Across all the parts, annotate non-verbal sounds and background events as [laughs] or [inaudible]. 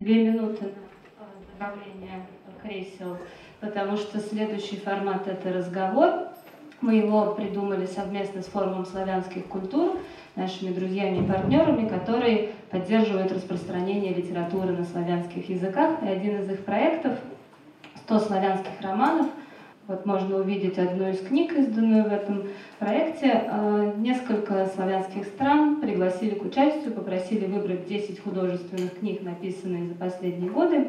Две минуты на добавление кресел, потому что следующий формат – это разговор. Мы его придумали совместно с форумом славянских культур, нашими друзьями и партнерами, которые поддерживают распространение литературы на славянских языках. И один из их проектов – «100 славянских романов». Вот можно увидеть одну из книг, изданную в этом проекте. А, несколько славянских стран пригласили к участию, попросили выбрать 10 художественных книг, написанные за последние годы,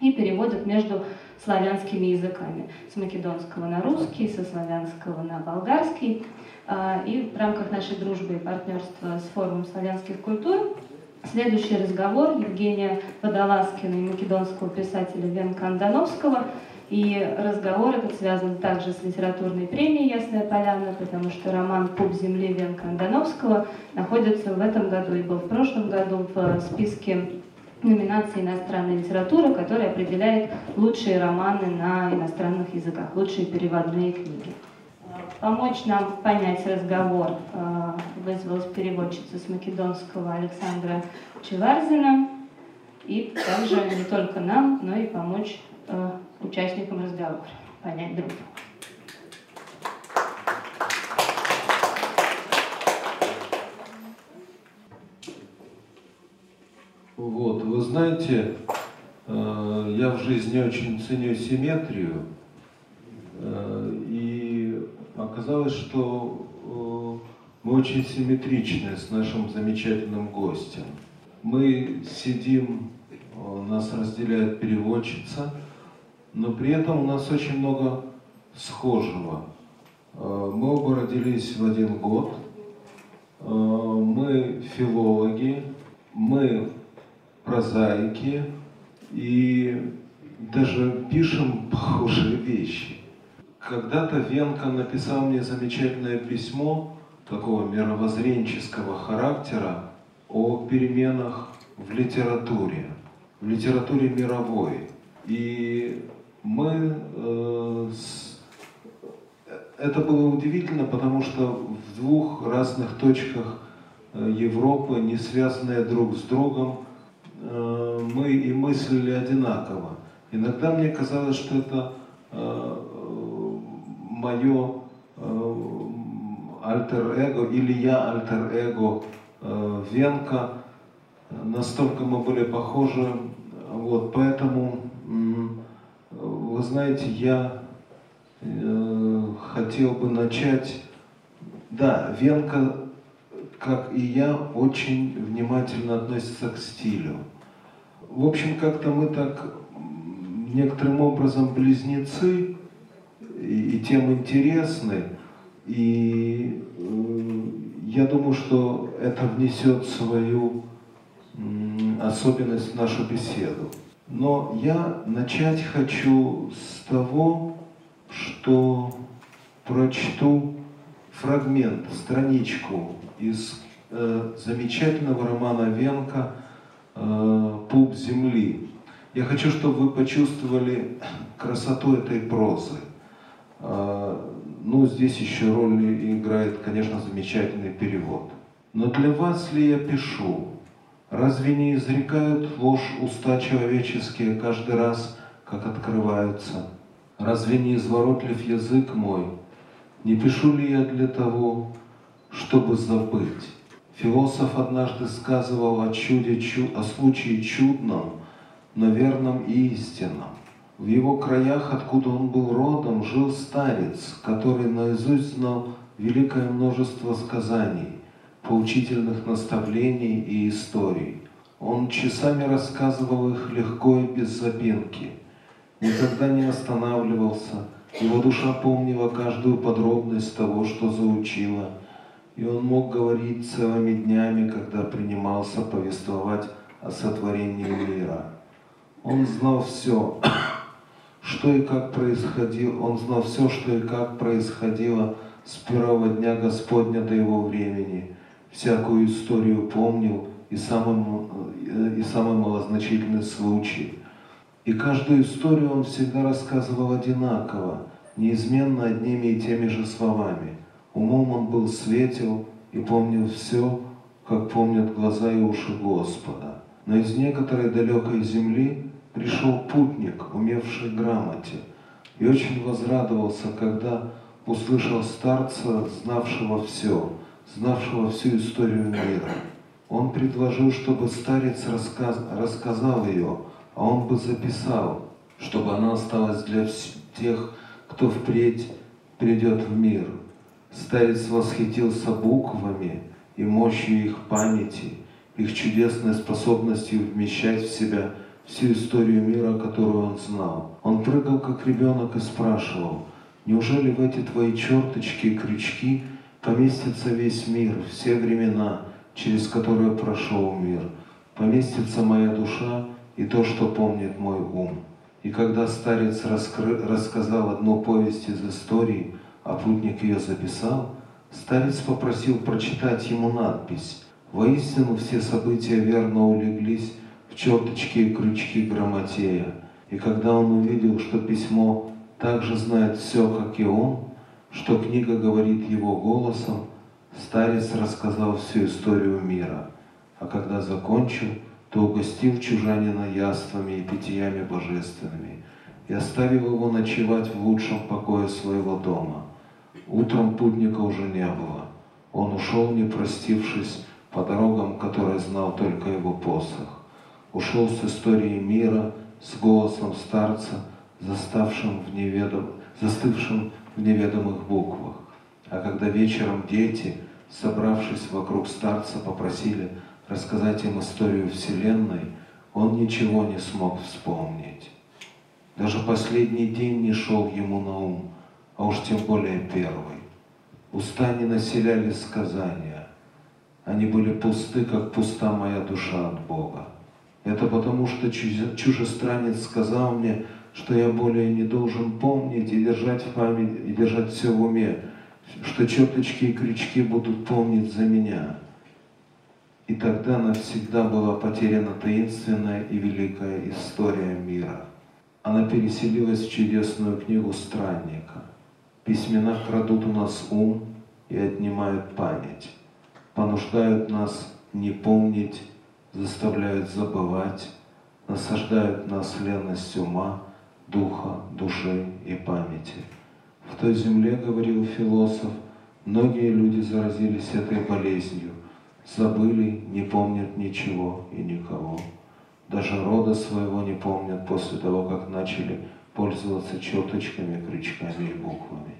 и переводят между славянскими языками. С македонского на русский, со славянского на болгарский. А, и в рамках нашей дружбы и партнерства с форумом славянских культур Следующий разговор Евгения Водолазкина и македонского писателя Венка Андановского – и разговор этот связан также с литературной премией «Ясная поляна», потому что роман «Пуп земли» Венка Андановского находится в этом году и был в прошлом году в списке номинации «Иностранная литература», которая определяет лучшие романы на иностранных языках, лучшие переводные книги. Помочь нам понять разговор э, вызвалась переводчица с македонского Александра Чеварзина, и также не только нам, но и помочь э, участникам разговора, понять друг друга. Вот, вы знаете, э, я в жизни очень ценю симметрию, э, и оказалось, что э, мы очень симметричны с нашим замечательным гостем. Мы сидим, нас разделяет переводчица – но при этом у нас очень много схожего. Э, мы оба родились в один год, э, мы филологи, мы прозаики и даже пишем похожие вещи. Когда-то Венка написал мне замечательное письмо такого мировоззренческого характера о переменах в литературе, в литературе мировой. И мы э, с... это было удивительно, потому что в двух разных точках э, Европы, не связанные друг с другом, э, мы и мыслили одинаково. Иногда мне казалось, что это э, мое э, альтер-эго или я альтер-эго э, Венка. Настолько мы были похожи. Вот, поэтому вы знаете, я э, хотел бы начать. Да, Венка, как и я, очень внимательно относится к стилю. В общем, как-то мы так некоторым образом близнецы, и, и тем интересны. И э, я думаю, что это внесет свою особенность в нашу беседу. Но я начать хочу с того, что прочту фрагмент, страничку из э, замечательного романа Венка э, «Пуп земли». Я хочу, чтобы вы почувствовали красоту этой прозы. Э, ну, здесь еще роль играет, конечно, замечательный перевод. Но для вас ли я пишу? Разве не изрекают ложь уста человеческие каждый раз, как открываются? Разве не изворотлив язык мой? Не пишу ли я для того, чтобы забыть? Философ однажды сказывал о чуде, о случае чудном, но верном и истинном. В его краях, откуда он был родом, жил старец, который наизусть знал великое множество сказаний поучительных наставлений и историй. Он часами рассказывал их легко и без запинки, никогда не останавливался, его душа помнила каждую подробность того, что заучила, и он мог говорить целыми днями, когда принимался повествовать о сотворении мира. Он знал все, что и как происходило, он знал все, что и как происходило с первого дня Господня до его времени – всякую историю помнил и самый, э, и самый малозначительный случай. И каждую историю он всегда рассказывал одинаково, неизменно одними и теми же словами. Умом он был светел и помнил все, как помнят глаза и уши Господа. Но из некоторой далекой земли пришел путник, умевший грамоте, и очень возрадовался, когда услышал старца, знавшего все, знавшего всю историю мира. Он предложил, чтобы старец рассказ, рассказал ее, а он бы записал, чтобы она осталась для тех, кто впредь придет в мир. Старец восхитился буквами и мощью их памяти, их чудесной способностью вмещать в себя всю историю мира, которую он знал. Он прыгал, как ребенок, и спрашивал, неужели в эти твои черточки и крючки поместится весь мир, все времена, через которые прошел мир, поместится моя душа и то, что помнит мой ум. И когда старец раскры... рассказал одну повесть из истории, а путник ее записал, старец попросил прочитать ему надпись. Воистину все события верно улеглись в черточки и крючки Грамотея. И когда он увидел, что письмо также знает все, как и он, что книга говорит его голосом, старец рассказал всю историю мира. А когда закончил, то угостил чужанина яствами и питьями божественными и оставил его ночевать в лучшем покое своего дома. Утром путника уже не было. Он ушел, не простившись, по дорогам, которые знал только его посох ушел с истории мира, с голосом старца, заставшим в неведом, застывшим в неведомых буквах. А когда вечером дети, собравшись вокруг старца, попросили рассказать им историю Вселенной, он ничего не смог вспомнить. Даже последний день не шел ему на ум, а уж тем более первый. Уста не населяли сказания. Они были пусты, как пуста моя душа от Бога. Это потому, что чужестранец сказал мне, что я более не должен помнить и держать в память, и держать все в уме, что черточки и крючки будут помнить за меня. И тогда навсегда была потеряна таинственная и великая история мира. Она переселилась в чудесную книгу странника. Письмена крадут у нас ум и отнимают память, понуждают нас не помнить заставляют забывать, насаждают нас ленность ума, духа, души и памяти. В той земле, говорил философ, многие люди заразились этой болезнью, забыли, не помнят ничего и никого. Даже рода своего не помнят после того, как начали пользоваться черточками, крючками и буквами.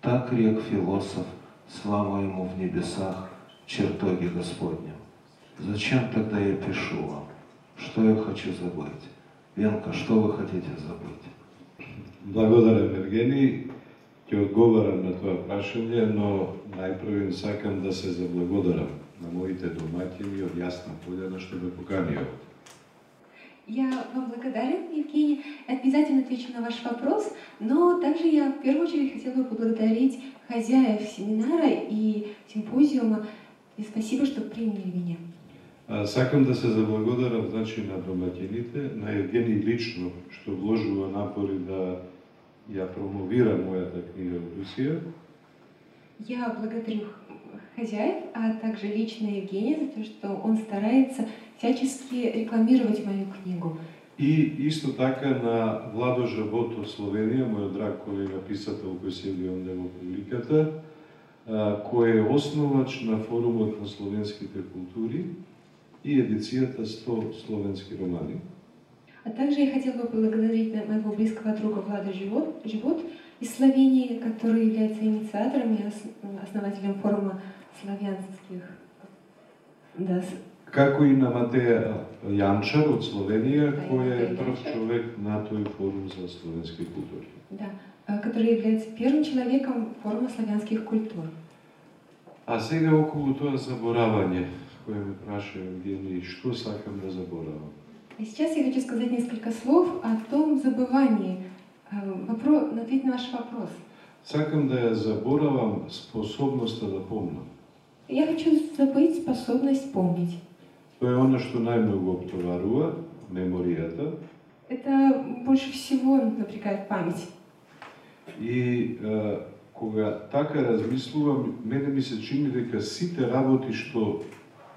Так рек философ, слава ему в небесах, в чертоге Господнем. Зачем тогда я пишу вам? Что я хочу забыть? Венка, что вы хотите забыть? Благодарам, Евгений. Ќе одговарам на тоа прашање, но најпрво сакам да се заблагодарам на моите домаќини од Јасна Поляна што ме поканија. Я вам благодарен, Евгений. Обязательно отвечу на ваш вопрос, но также я в первую очередь хотела бы поблагодарить хозяев семинара и симпозиума. И спасибо, что приняли меня. Сакам да се заблагодарам значи на домаќините, на Евгений лично што вложува напори да ја промовира мојата книга в Русија. Я благодарю хозяев, а также лично Евгения за то, что он старается всячески рекламировать мою книгу. И исто така на Владо Жабот од Словенија, мојот драг колега писател кој се јави онде во публиката, кој е основач на форумот на словенските култури и эдицията 100 словенски романи. А также я хотела бы поблагодарить моего близкого друга Влада Живот, Живот из Словении, который является инициатором и основателем форума славянских. Да. Како и на Матеја Јанчар од Словенија, кој е прв човек на тој форум за словенски култури. Да, который является первым человеком форума славянских культур. А сега околу тоа заборавање кое ме праша Евгений, что сакам да заборавам. Сейчас я хочу сказать несколько слов о том забывании. Э, вопрос, ответить на ваш вопрос. Сакам да заборавам способността да помнам. Я хочу забыть способность помнить. То е оно што најмногу обтоварува меморијата. Это больше всего напрягает память. И э, кога така размислувам, мене ми се чини дека сите работи што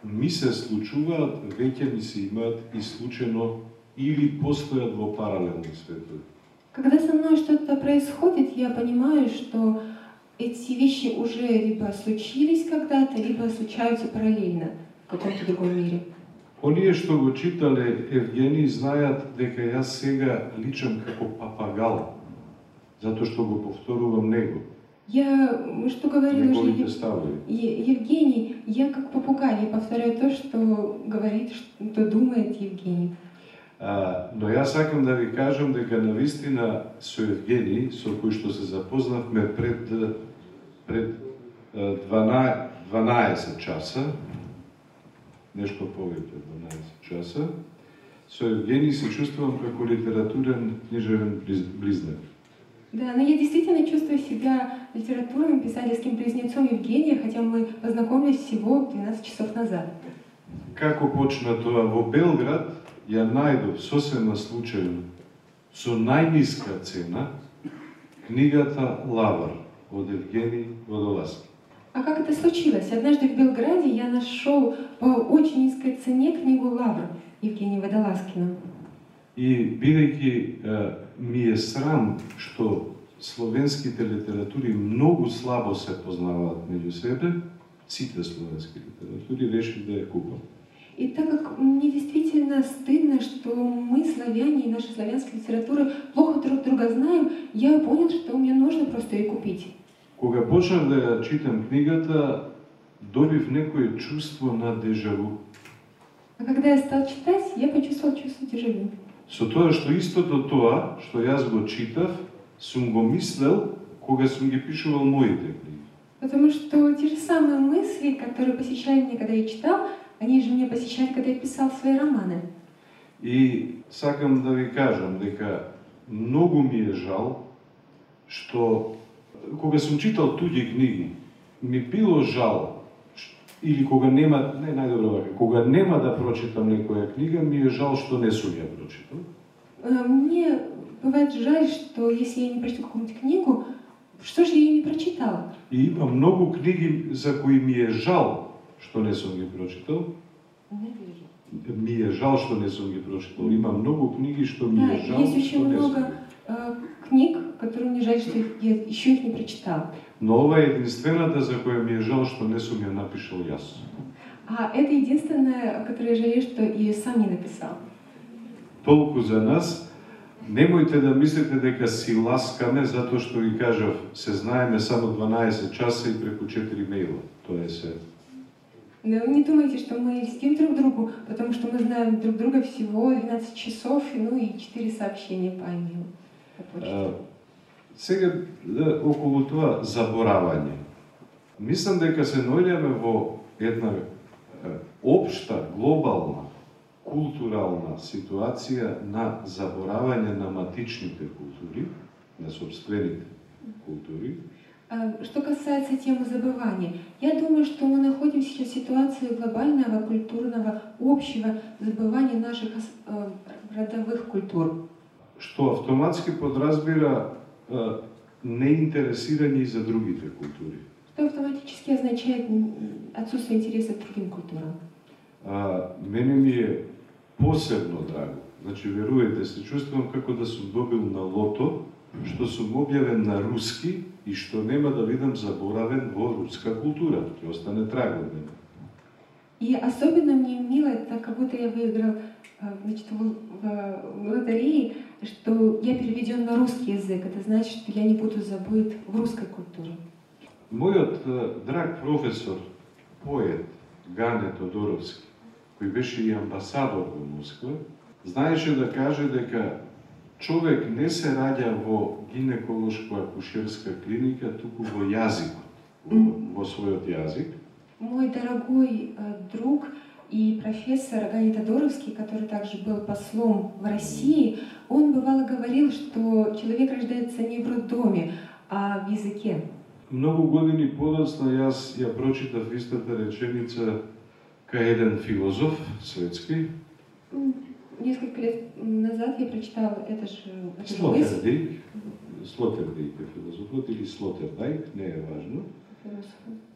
ми се случуваат, веќе ми се имаат и случайно или постојат во паралелни светови. Когда со мной что-то происходит, я понимаю, что эти вещи уже либо случились когда-то, либо случаются параллельно в каком-то другом мире. Оние што го читале Евгений знаат дека јас сега личам како папагал, затоа што го повторувам него, Я, что говорил уже Евгений, я как попугай, я повторяю то, что говорит, что думает Евгений. А, но јас сакам да ви кажам дека на вистина со Евгений, со кој што се запознавме пред пред а, 12, 12 часа, нешто повеќе од 12 часа, со Евгений се чувствувам како литературен книжевен близ- близнак. Да, но я действительно чувствую себя литературным писательским близнецом Евгения, хотя мы познакомились всего 12 часов назад. Како почна тоа во Белград, ја најдов сосема случајно со најниска цена книгата Лавар од Евгений Водолазки. А как это случилось? Однажды в Белграде я нашел по очень низкой цене книгу «Лавр» Евгения Водолазкина. И бидејќи ми е срам што словенските литератури многу слабо се познаваат меѓу себе, сите словенски литератури решив да ја купам. И так как мне действительно стыдно, что мы, славяне, и наша славянская литература плохо друг друга знаем, я понял, что мне нужно просто ее купить. Кога почнав да ја читам книгата, добив некое чувство на дежаву. А когда я стал читать, я почувствовал чувство дежавю. Со тоа што истото тоа, што јас го читав, сум го мислел кога сум ги пишувал моите книги. Потому что те же самые мысли, которые посещали меня, когда я читал, они же меня посещали, когда я писал свои романы. И сакам да ви кажам дека многу ми е жал што кога сум читал туѓи книги, ми било жал или кога нема, не најдобро вака, кога нема да прочитам некоја книга, ми е жал што не сум ја прочитал. Мне бывает жаль, что если я не прочту какую-нибудь книгу, что же я ее не прочитала? И има многу книги за кои ми е жал што не сум ги прочитал. Ми е жал што не сум ги прочитал. Има многу книги што ми Да, е жал есть што не сум. Э, книг, которые мне жаль, что я еще их не прочитала. Но ова е единствената за која ми е жал што не сум ја напишал јас. А это единственное, о которой я жалею, что я сам не написал. Толку за нас. Немојте да мислите дека си ласкаме затоа што ви кажав, се знаеме само 12 часа и преку 4 мейла. Тоа е се. Но не думайте, что мы льстим друг другу, потому что мы знаем друг друга всего 12 часов, ну и 4 сообщения по имейлу. Сега да, околу тоа заборавање. Мислам дека се наоѓаме во една е, општа, глобална, културална ситуација на заборавање на матичните култури, на собствените култури, А, Что касается темы забывания, я думаю, что мы находимся сейчас в ситуации глобального, культурного, общего забывания наших родовых культур. Што автоматски подразбира е, неинтересирање за другите култури. Что автоматически означает отсутствие интереса к другим культурам. А, мене ми е посебно драго. Значи, веруете, се чувствувам како да сум добил на лото, што сум објавен на руски и што нема да видам заборавен во руска култура. Ќе остане траг од мене. И особенно мне мило, это как будто я выиграл э, значит, в, в- в лотерее, что я переведен на русский язык. Это значит, что я не буду забыт в русской культуре. Мојот драг професор, поет Гане Тодоровски, кој беше и амбасадор во Москва, знаеше да каже дека човек не се раѓа во гинеколошко-акушерска клиника, туку во јазикот, во, во својот јазик. Мой дорогой э, друг и профессор Ганя Тодоровский, который также был послом в России, он бывало говорил, что человек рождается не в роддоме, а в языке. Многу години подоцна јас ја прочитав истата реченица кај еден филозоф светски, Несколько лет назад я прочитала это же. Слотердик, Слотердик е филозофот или Слотердајк, не е важно.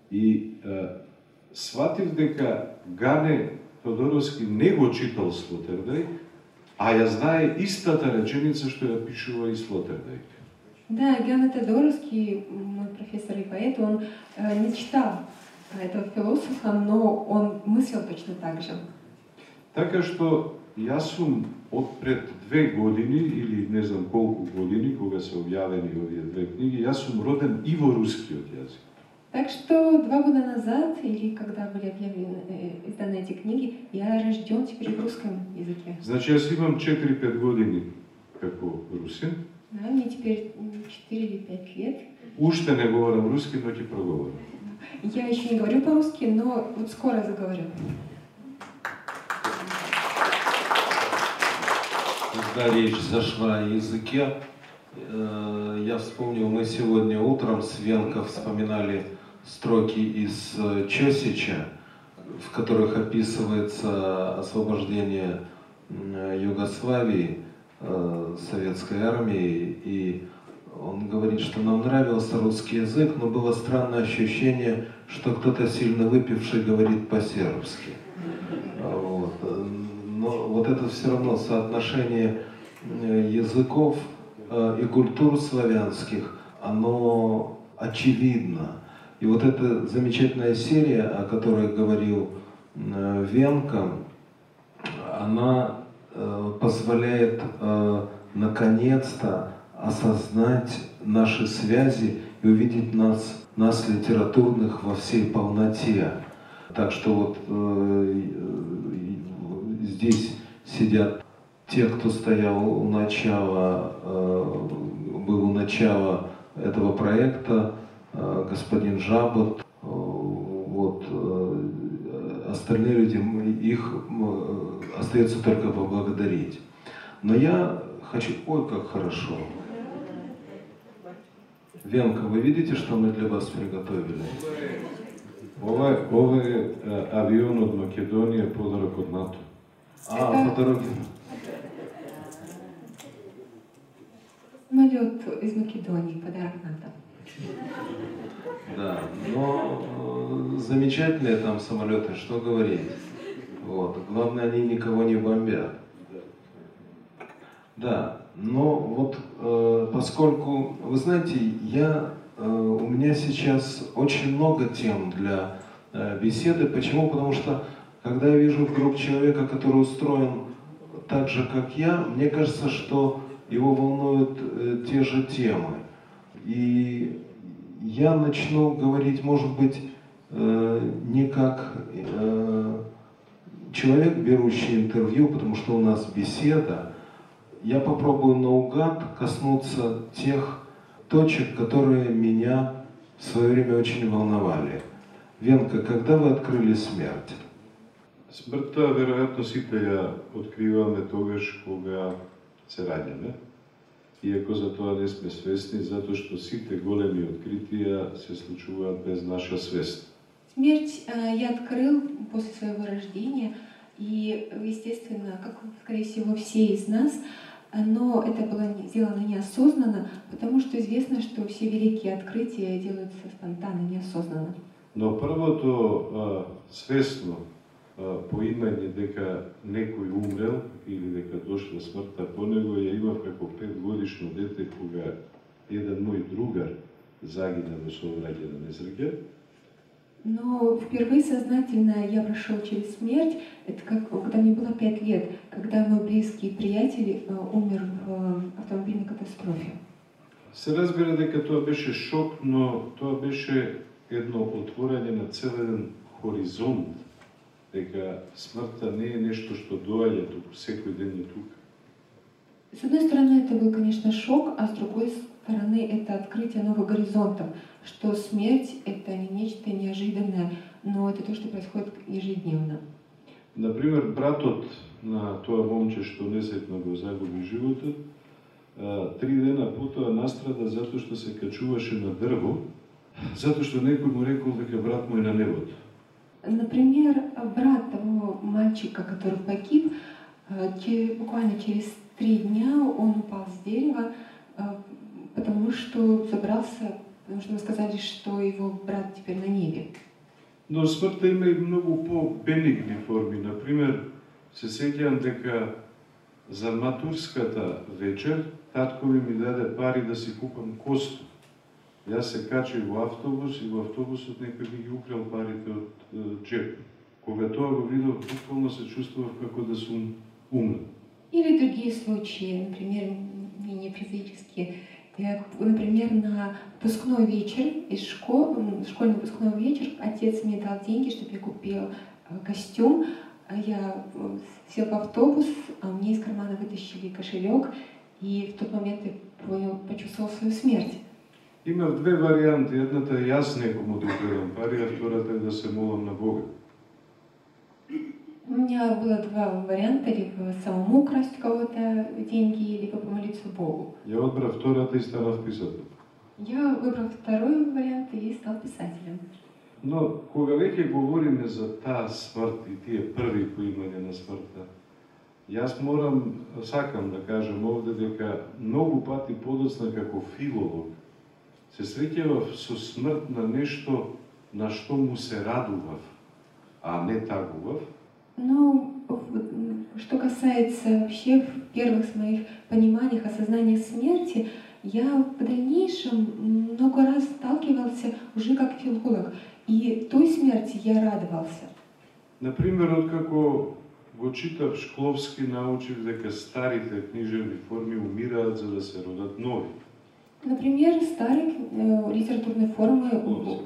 И а, сватив дека Гане Тодоровски не го читал Слотердај, а ја знае истата реченица што ја пишува и Слотердај. Да, Геона Тодоровский, мой профессор и поэт, он э, не читал этого философа, но он мыслил точно так же. Така што јас сум од пред две години или не знам колку години кога се објавени овие две книги, јас сум роден и во рускиот јазик. Так что два года назад, или когда были объявлены, э, изданы эти книги, я рожден теперь в русском языке. Значи јас имам 4-5 години како русин. Да, мне теперь м, 4 или 5 лет. Уште не говорам руски, но ќе проговорам. Я еще не говорю по-русски, но вот скоро заговорю. Когда речь зашла о языке, э, я вспомнил, мы сегодня утром с Венко вспоминали строки из э, Чосича, в которых описывается освобождение Югославии э, советской армии. И он говорит, что нам нравился русский язык, но было странное ощущение, что кто-то сильно выпивший говорит по-сербски. Вот. Но вот это все равно соотношение э, языков э, и культур славянских, оно очевидно. И вот эта замечательная серия, о которой говорил э, Венка, она э, позволяет э, наконец-то осознать наши связи и увидеть нас, нас литературных во всей полноте. Так что вот здесь сидят те, кто стоял у начала, был у начала этого проекта, господин Жабот, э, вот, э, остальные люди, их э, остается только поблагодарить. Но я хочу, ой, как хорошо. Венка, вы видите, что мы для вас приготовили? Ова, е- ова е е, авион од Македонија подарок од НАТО. А, по дороге. Самолет из Македонии, подарок НАТО. Да, но э, замечательные там самолеты, что говорить. Вот. Главное, они никого не бомбят. Да, но вот э, поскольку, вы знаете, я, э, у меня сейчас очень много тем для э, беседы. Почему? Потому что когда я вижу вдруг человека, который устроен так же, как я, мне кажется, что его волнуют э, те же темы. И я начну говорить, может быть, э, не как э, человек, берущий интервью, потому что у нас беседа. Я попробую наугад коснуться тех точек, которые меня в свое время очень волновали. Венка, когда вы открыли смерть? Смртта, веројатно сите ја откриваме тогаш кога се раѓаме. Иако за тоа не сме свесни, затоа што сите големи откритија се случуваат без наша свест. Смерть э, я открыл после своего рождения, и, естественно, как, скорее всего, все из нас, э, но это было сделано неосознанно, потому что известно, что все великие открытия делаются спонтанно, неосознанно. Но а, свесно а, поимање дека некој умрел или дека дошла смртта по него ја имав како пет годишно дете кога еден мој другар загина во сообраќајна несреќа. Но впервые сознательно я прошел через смерть, это как когда мне было пять лет, когда мой близкий приятель э, умер в э, автомобильной катастрофе. Се разбира дека тоа беше шок, но тоа беше едно отворање на цел еден хоризонт, дека смртта не е нешто што доаѓа туку, секој ден е тука. С одной стороны, это был, конечно, шок, а с другой стороны, это открытие новых горизонтов, что смерть — это не нечто неожиданное, но это то, что происходит ежедневно. Например, братот на тоа момче што несетно го загуби животот, три дена потоа настрада затоа што се качуваше на дрво, затоа што некој му рекол дека брат му е на небото. Например, брат того мальчика, который погиб, э, буквально через три дня он упал с дерева, э, потому что забрался, потому что ему сказали, что его брат теперь на небе. Но смртта има и многу по-бенигни форми. Например, се сеќавам дека за матурската вечер татко ми даде пари да си купам костюм. Јас се качив во автобус и во автобусот некој ми ги украл парите од джеп. Кога тоа го видов, буквално се чувствував како да сум умрен. Или другие случаи, например, менее прозаические. Я, например, на выпускной вечер из школы, школьный выпускной вечер, отец мне дал деньги, чтобы я купил э, костюм. А Я э, сел в автобус, а мне из кармана вытащили кошелек, и в тот момент я понял, почувствовал свою смерть. Имав две варианти. Едната е јас некому да украдам пари, а втората е да се молам на Бога. У меня было два варианта, либо самому украсть кого-то деньги, либо помолиться Богу. Ја одбрав втората и станав писател. Я выбрал второй вариант и стал писателем. Но кога веќе говориме за таа смрт и тие први поимања на смртта, јас морам, сакам да кажам овде дека многу пати подоцна како филолог се среќавав со смрт на нешто на што му се радував, а не тагував, Ну, что касается вообще первых моих пониманиях осознания смерти, я в дальнейшем много раз сталкивался уже как филолог. И той смерти я радовался. Например, откако го читав Шкловски, научив дека старите книжевни форми умираат за да се родат нови. Например, старые э, литературные формы, Шкловски.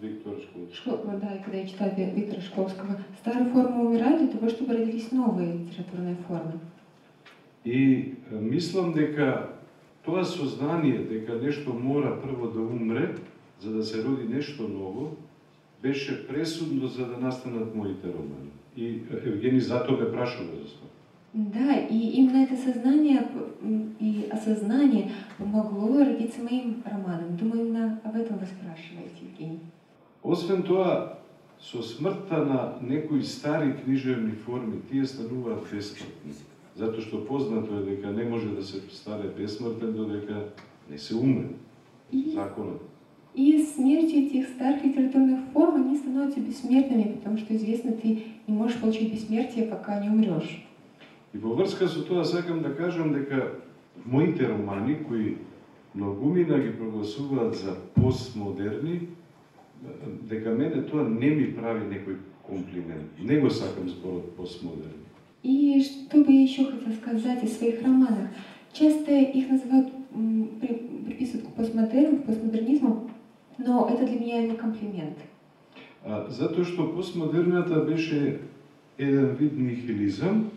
Виктор Шкловски. Шкло- да, и когда я читаю Ви- Виктора Шкловского, старые формы умирают для того, чтобы родились новые литературные формы. И мислам дека тоа сознание дека нешто мора прво да умре за да се роди нешто ново, беше пресудно за да настанат моите романи. И Евгений затоа ме прашува за тоа. Да, и именно это сознание и осознание помогло родиться моим романом. Думаю, именно об этом вы спрашиваете, Евгений. Освен тоа, со смртта на некои стари книжевни форми, тие стануваат бесмртни. Затоа што познато е дека не може да се стане бесмртен додека не се умре. И, Законот. и смертью этих старых литературных форм они становятся бессмертными, потому что известно, ты не можешь получить бессмертие, пока не умрешь. И во врска со тоа сакам да кажам дека моите романи, кои многумина ги прогласуваат за постмодерни, дека мене тоа не ми прави некој комплимент. Не го сакам зборот постмодерни. И что бы я еще хотела сказать о своих романах? Часто их называют, приписывают к постмодерну, к постмодернизму, но это для меня не комплимент. А, затоа што постмодерната беше еден вид нихилизам,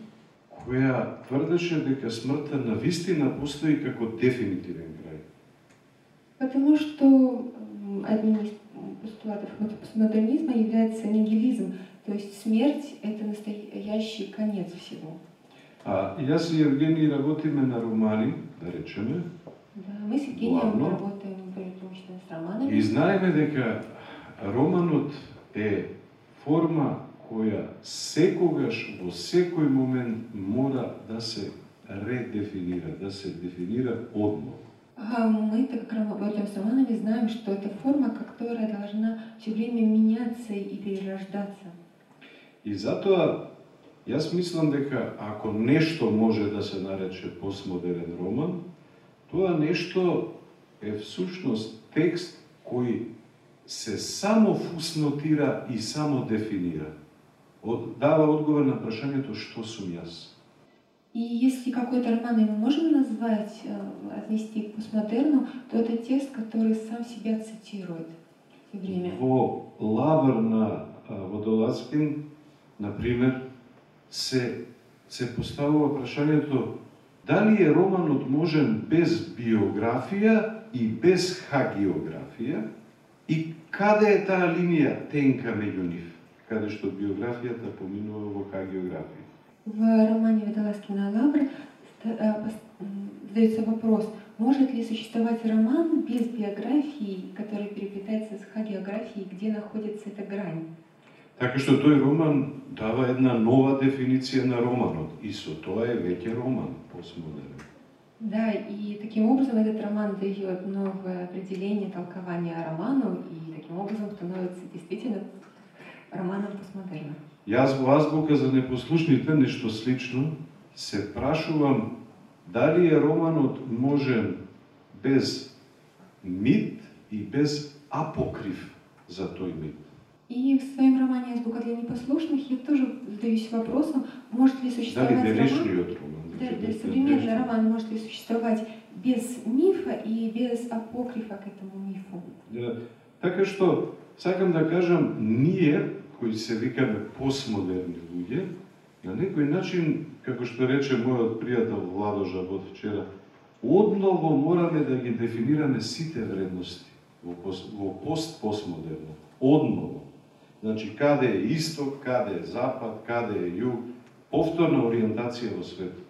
која тврдеше дека смртта на вистина постои како дефинитивен крај. Потому что одним из постулатов постмодернизма является нигилизм, то есть смерть — это настоящий конец всего. А јас и Евгений работиме на романи, да речеме, Да, мы с Евгением Ладно. работаем преимущественно с романами. И знаеме дека романот е форма која секогаш во секој момент мора да се редефинира, да се дефинира одно. А мы, так как работаем с романами, знаем, что это форма, которая должна все время меняться и перерождаться. И затоа јас мислам дека ако нешто може да се нарече постмодерен роман, тоа нешто е всушност текст кој се само фуснотира и само дефинира. Дава одговор на прашањето што сум јас. И если какой-то роман мы можем назвать, э, отнести к постмодерну, то это текст, который сам себя цитирует все время. Во Лавр на а, Водолазкин, например, се, се поставува прашањето дали е романот можен без биографија и без хагиографија и каде е таа линија тенка меѓу нив, каде што биографијата поминува во хагиографија. В романе Водолазкина «Лавр» ста- пос- м, задается вопрос, может ли существовать роман без биографии, который переплетается с хагиографией, где находится эта грань? Така што тој роман дава една нова дефиниција на романот и со тоа е веќе роман постмодерен. Да, и таким образом этот роман дает новое определение, толкование роману, и таким образом становится действительно романом постмодерна. Јас во азбука за непослушните нешто слично се прашувам дали е романот можен без мит и без апокрив за тој мит. И в своем романе «Азбука для непослушных» я тоже задаюсь вопросом, может ли существовать роман, денешниот роман? да, да, современный роман может ли существовать без мифа и без апокрифа к этому мифу? Да, Така што, сакам да кажам, ние, кои се викаме постмодерни луѓе, на некој начин, како што рече мојот пријател Владо Жабот вчера, одново мораме да ги дефинираме сите вредности во, во пост-постмодерно. Одново. Значи, каде е исток, каде е запад, каде е југ, повторна ориентација во светот.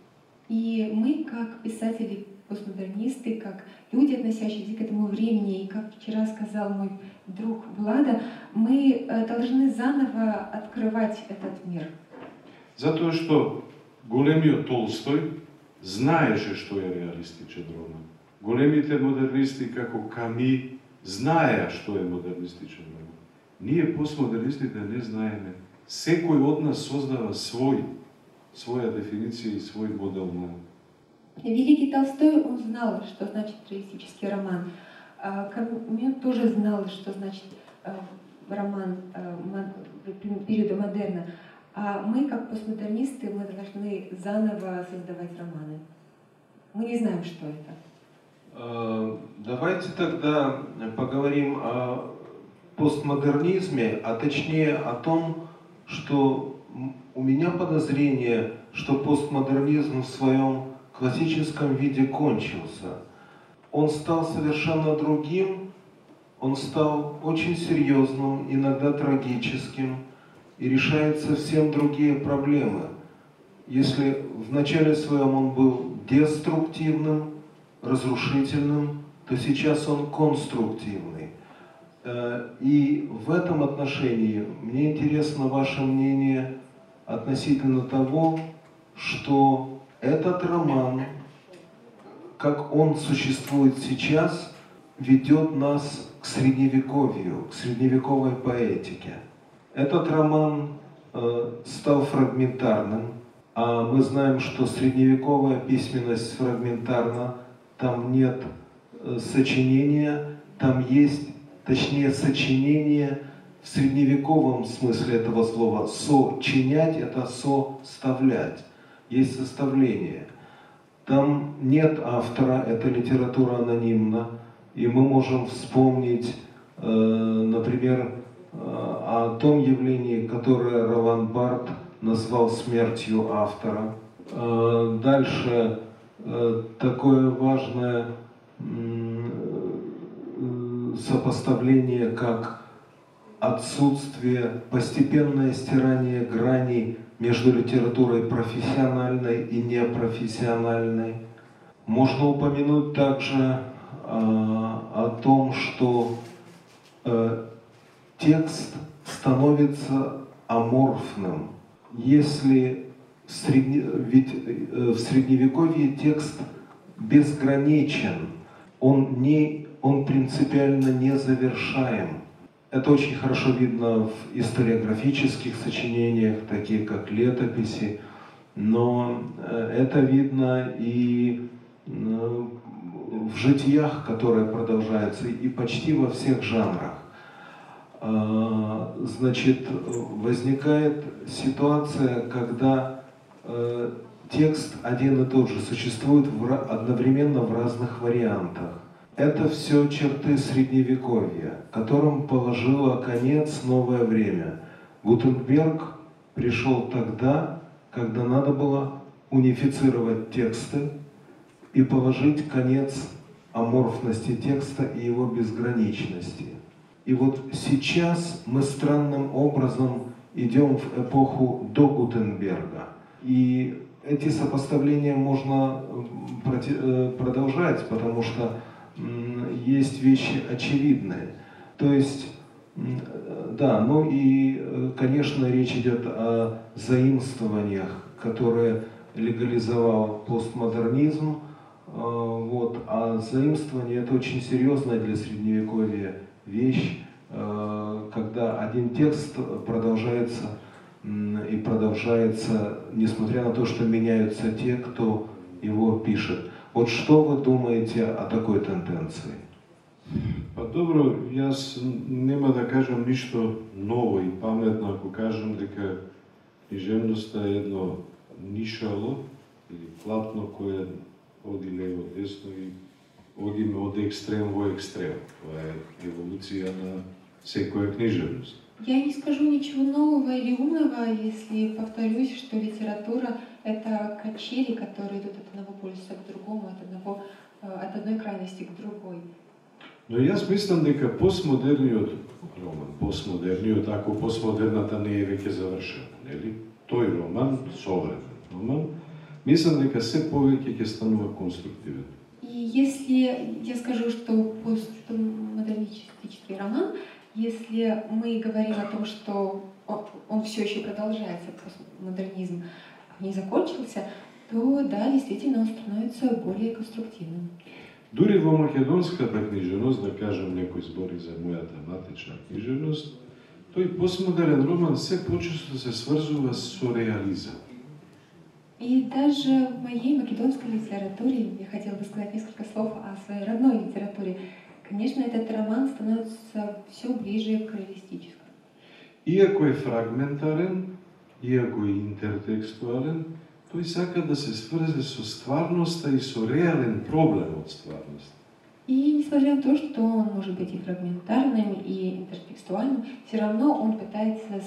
И мы, как писатели, постмодернисты, как люди, относящиеся к этому времени, и как вчера сказал мой друг Влада, мы э, должны заново открывать этот мир. Затоа што големиот Толстој знаеше што е реалистичен роман. Големите модернисти како Ками знаеа што е модернистичен роман. Ние постмодернистите не знаеме. Секој од нас создава свој, своја дефиниција и свој модел на Великий Толстой, он знал, что значит реалистический роман. А Камю тоже знал, что значит э, роман э, периода модерна. А мы, как постмодернисты, мы должны заново создавать романы. Мы не знаем, что это. Э, Давайте тогда поговорим о постмодернизме, а точнее о том, что у меня подозрение, что постмодернизм в своем классическом виде кончился. Он стал совершенно другим, он стал очень серьезным, иногда трагическим, и решает совсем другие проблемы. Если в начале своем он был деструктивным, разрушительным, то сейчас он конструктивный. Э, И в этом отношении мне интересно ваше мнение относительно того, что этот роман, как он существует сейчас, ведет нас к средневековью, к средневековой поэтике. Этот роман э, стал фрагментарным, а мы знаем, что средневековая письменность фрагментарна, там нет э, сочинения, там есть, точнее, сочинение в средневековом смысле этого слова. Сочинять – это составлять, есть составление. Там нет автора, это литература анонимна, и мы можем вспомнить, э, например, э, о том явлении, которое Ролан Барт назвал смертью автора. Э, Дальше э, такое важное э, сопоставление, как отсутствие, постепенное стирание граней между литературой профессиональной и непрофессиональной. Можно упомянуть также э, о том, что э, текст становится аморфным. Если в, средне- ведь э, в средневековье текст безграничен, он, не, он принципиально не завершаем. Это очень хорошо видно в историографических сочинениях, таких как летописи, но э, это видно и э, в житиях, которые продолжаются, и почти во всех жанрах. А, Значит, возникает ситуация, когда э, текст один и тот же существует одновременно в разных вариантах. Это все черты средневековья, которым положило конец новое время. Гутенберг пришел тогда, когда надо было унифицировать тексты и положить конец аморфности текста и его безграничности. И вот сейчас мы странным образом идем в эпоху до Гутенберга. И эти сопоставления можно э, продолжать, потому что есть вещи очевидные. То есть, э, да, ну и, э, конечно, речь идет о заимствованиях, которые легализовал постмодернизм. Э, Вот. А заимствование это очень серьезная для средневековья вещь. когда один текст продолжается и продолжается, несмотря на то, что меняются те, кто его пишет. Вот что вы думаете о такой тенденции? Па добро, јас нема да кажам ништо ново и паметно ако кажам дека книжевноста е едно нишало или платно кое оди лево десно и одиме од екстрем во екстрем. Това е еволюција на секоја книжевност. Я не скажу ничего нового или умного, если повторюсь, что литература — это качели, которые идут от одного полюса к другому, от, одного, э, от одной крайности к другой. Но јас мислам дека постмодерниот роман, постмодерниот, ако постмодерната не е веќе завршена, нели? Тој роман, современ роман, мислам дека се повеќе ќе станува конструктивен. И если я скажу, что постмодернистический роман, если мы говорим о том, что он все еще продолжается, постмодернизм не закончился, то да, действительно он становится более конструктивным. Дури во македонската книжевност, да кажем некои збори за мојата матична книжевност, тој постмодерен роман се почесто се сврзува со реализам. И даже в моей македонской литературе, я хотела бы сказать несколько слов о своей родной литературе, конечно, этот роман становится все ближе к реалистическому. Иако е фрагментарен, иако е интертекстуален, тој сака да се сврзе со стварноста и со реален проблем од стварноста. И несмотря на то, что он может быть и фрагментарным, и интертекстуальным, все равно он пытается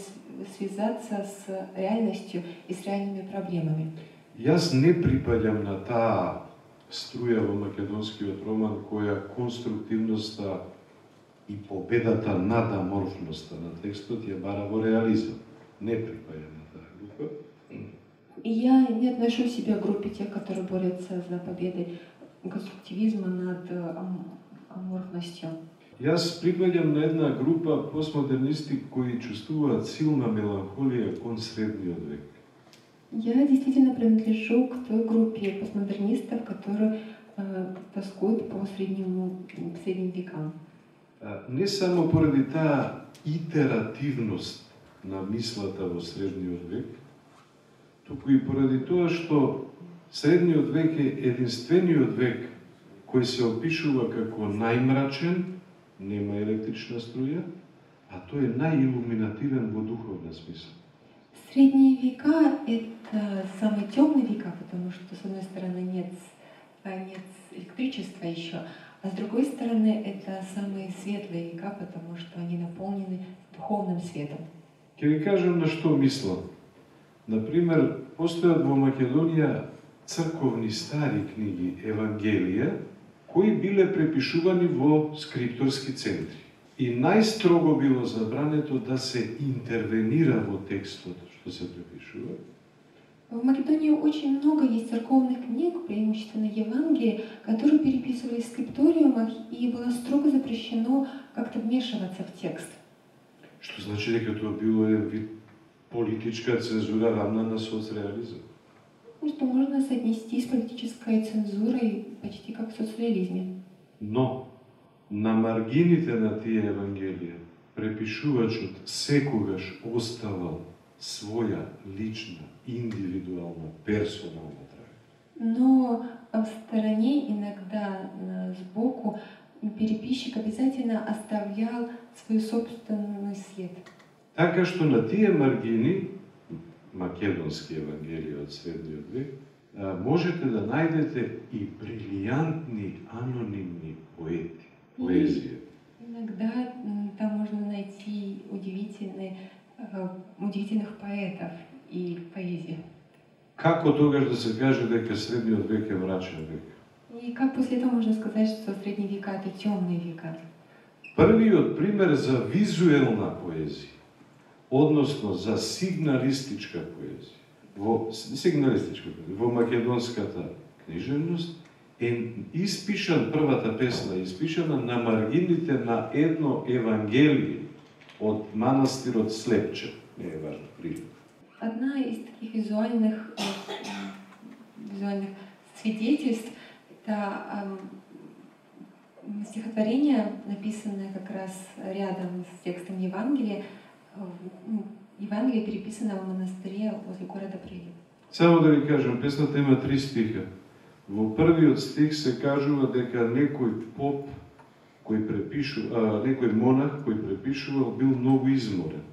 связаться с реальностью и с реальными проблемами. Јас не припаѓам на таа струја во македонскиот роман која конструктивноста и победата над аморфноста на текстот ја бара во реализам. Не припаѓам. Я не отношу себя к группе тех, которые борются за победой конструктивизма над э, аморфностью. Јас припаѓам на една група постмодернисти кои чувствуваат силна меланхолија кон средниот век. Я действительно принадлежу к той группе постмодернистов, которые э, тоскуют по среднему, средним векам. Не само поради таа итеративност на мислата во средниот век, туку и поради тоа што средниот век е единствениот век кој се опишува како најмрачен, нема електрична струја, а тој е најиллуминативен во духовна смисла. Средние века – это самые темные века, потому что, с одной стороны, нет, нет электричества еще, а с другой стороны, это самые светлые века, потому что они наполнены духовным светом. Ке ви кажам на што мислам. Например, постојат во Македонија црковни стари книги, Евангелија, кои биле препишувани во скрипторски центри. И најстрого било забрането да се интервенира во текстот што се препишува. В Македонии очень много есть церковных книг, преимущественно Евангелие, которые переписывались в скрипториумах, и было строго запрещено как-то вмешиваться в текст. Што значи дека тоа било вид политичка цензура равна на соцреализм. Что можно соотнести с политической цензурой почти как в соцреализме. Но на маргините на тие Евангелија препишувачот секогаш оставал своја лична, индивидуална, персонална трага. Но в стороне, иногда сбоку, переписчик обязательно оставлял свой собственный след. Така што на тие маргини, македонски евангелија од средниот век, можете да најдете и брилијантни анонимни поети, поезија. Иногда там можно найти удивительные, удивительных поэтов и поэзию. Како тогаш да се каже дека средниот век е мрачен век? И как после этого можно сказать, что средние века это темные века? Првиот пример за визуелна поезија односно за сигналистичка поезија. Во сигналистичка поезија, во македонската книжевност е испишан првата песна испишана на маргините на едно евангелие од манастирот Слепче. Не е важно, пример. Одна из таких визуальных, э, визуальных свидетельств это да, стихотворение, написанное как раз рядом с текстом Евангелия, Евангелие переписано в монастыре возле города Прилеп. Само да ви кажем, песната има три стиха. Во првиот стих се кажува дека некој поп кој препишу, а, некој монах кој препишувал бил многу изморен.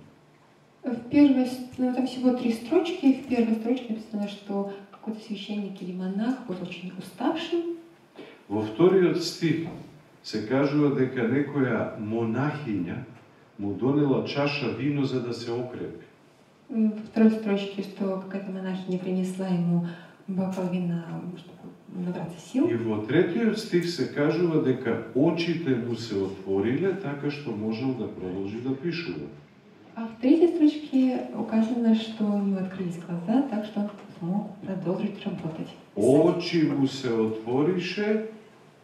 В первой, ну, там всего три строчки. В первой строчке написано, что какой-то священник или монах был очень уставшим. Во вториот стих се кажува дека некоја монахиња му донела чаша вино за да се окрепи. Во второй строчке, что какая-то монахиня принесла ему бокал вина, чтобы набраться сил. И во третиот стих се кажува дека очите му се отвориле така што можел да продолжи да пишува. А в третьей строчке указано, что у него открылись глаза, так что он смог продолжить работать. Очи му се отворише,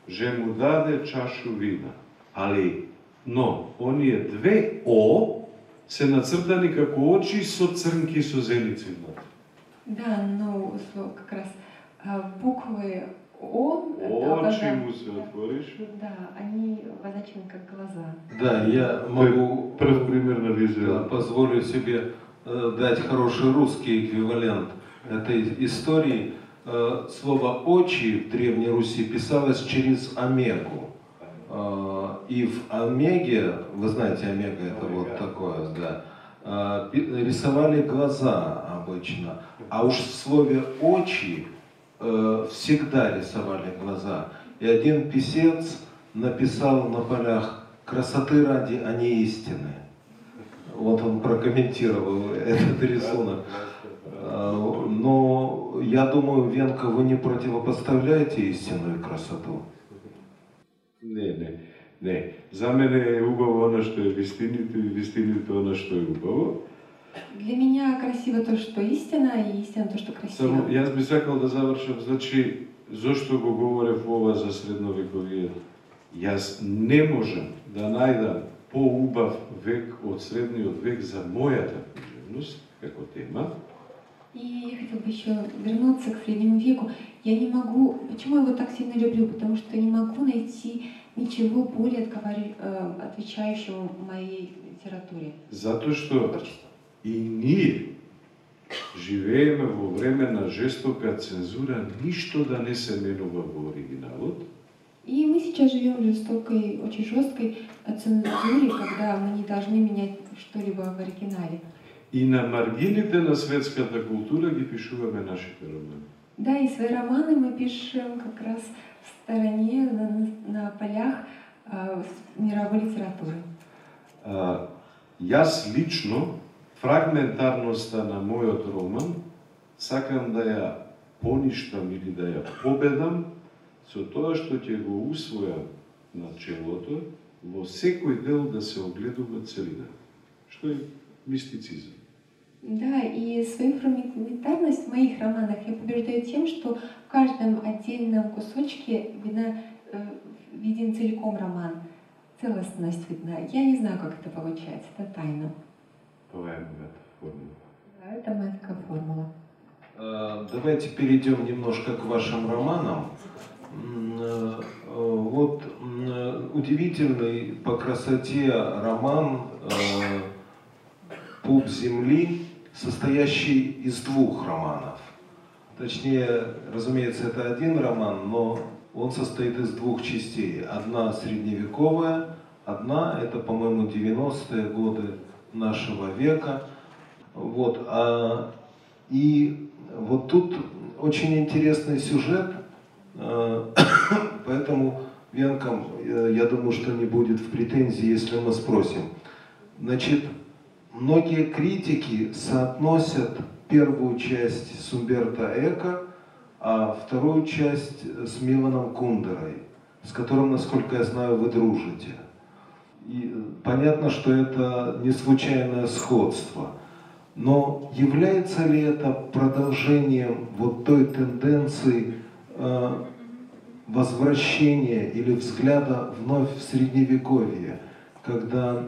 же му даде чашу вина. Али, но, оние две О се нацртани како очи со црнки со зеници внатре. Да, но слово как раз а, буквы О, Очи обозна- му се отворише. да, они обозначены как глаза. Да, я могу Прв пример на да, визуал. позволю себе дать хороший русский эквивалент этой истории. Слово «очи» в Древней Руси писалось через омегу. И в омеге, вы знаете, омега это вот такое, да, пи- рисовали глаза обычно. А уж в слове «очи» э, всегда рисовали глаза. И один писец написал на полях «красоты ради, а не истины». Вот он прокомментировал этот рисунок. А, Но я думаю, Венка, вы не противопоставляете истинную красоту. Не, не, не. За мене е убаво оно што е вистинито и вистинито оно што е убаво. Для меня красиво то, что истина, и истина то, что красиво. Само јас би сакал да завршам, значи, зошто го говорев ова за средновековието? Јас не можам да најдам поубав век од средниот век за мојата книжевност, како тема, И я хотела бы еще вернуться к среднему веку. Я не могу, почему я его так сильно люблю? Потому что не могу найти ничего более отговари- э, отвечающего моей литературе. затоа што Творчеству. и ние живееме во време на жестока цензура, ништо да не се менува во оригиналот, И мы сейчас живем в жестокой, очень жесткой э, цензуре, когда мы не должны менять что-либо в оригинале. и на маргините на светската култура ги пишуваме нашите романи. Да, и свои романы мы пишем как раз стороне, на, на полях с мировой литературы. А, јас лично фрагментарноста на мојот роман сакам да ја поништам или да ја победам со тоа што ќе го усвојам начелото во секој дел да се огледува целина. Што е мистицизм. Да, и свою фрагментарность в моих романах я побеждаю тем, что в каждом отдельном кусочке видна, э, виден целиком роман. Целостность видна. Я не знаю, как это получается, это тайна. Е мојата формула. Да, это моя такая формула. Э, Давайте перейдем немножко к вашим романам. Э, Вот удивительный по красоте роман «Пуп земли», состоящий из двух романов. Точнее, разумеется, это один роман, но он состоит из двух частей. Одна средневековая, одна это, по-моему, 90-е годы нашего века. Вот, а, и вот тут очень интересный сюжет, э, [coughs] поэтому Венкам, я думаю, что не будет в претензии, если мы спросим. Значит, многие критики соотносят первую часть с Умберто Эко, а вторую часть с Миланом Кундерой, с которым, насколько я знаю, вы дружите. И э, понятно, что это не случайное сходство. Но является ли это продолжением вот той тенденции э, возвращения или взгляда вновь в средневековье, когда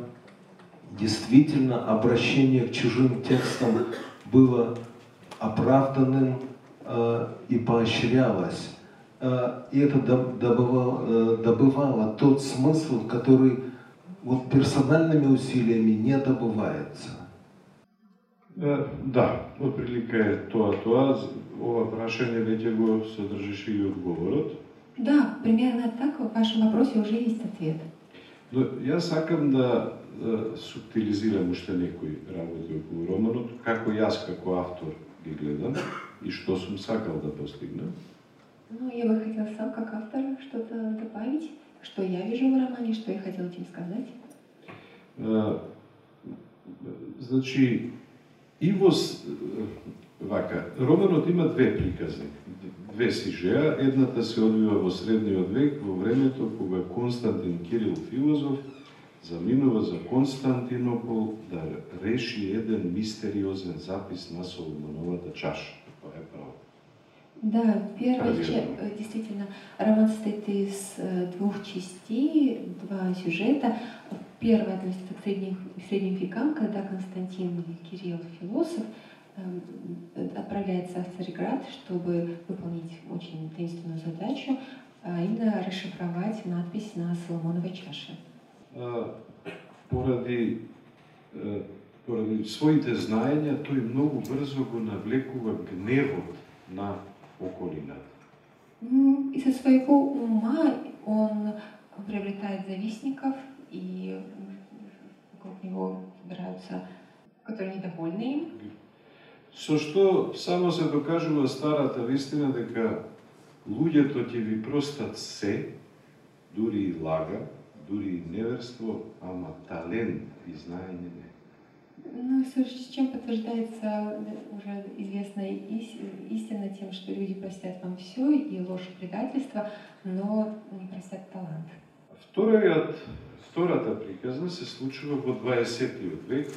действительно обращение к чужим текстам было оправданным э, и поощрялось? э, и это добывало, добывало тот смысл, который вот персональными усилиями не добывается. Да, отприлика е тоа тоа. Ова прашање веќе го содржеше и одговорот. Да, примерно так в вашем вопросе уже есть ответ. Но јас сакам да субтилизирам уште некои работи околу романот, како јас како автор ги гледам и што сум сакал да постигнам. Ну, я бы хотел сам как автор что-то добавить, что я вижу в романе, что я хотел этим сказать. А, значи, и во вака, романот има две прикази, две сижеа, едната се одвива во средниот век, во времето кога Константин Кирил филозоф заминува за Константинопол да реши еден мистериозен запис на Соломоновата чаша. Това е право. Да, первая часть, действительно, роман состоит из э, двух частей, два сюжета. Первая относится к средним, средним векам, когда Константин Кирилл, философ, отправляется в Царьград, чтобы выполнить очень таинственную задачу, а именно расшифровать надпись на Соломоновой чаше. Поради, поради своите знаења, тој многу брзо го навлекува гневот на околината. И со своего ума он приобретает завистников, и вокруг него собираются, которые недовольны им. Со што само се докажува старата вистина дека луѓето ќе ви простат се, дури и лага, дури и неверство, ама талент и знаење не. Ну, с чем подтверждается уже известная истина тем, что люди простят вам все, и ложь, и предательство, но не простят талант. Вториот, втората приказна се случува во 20 век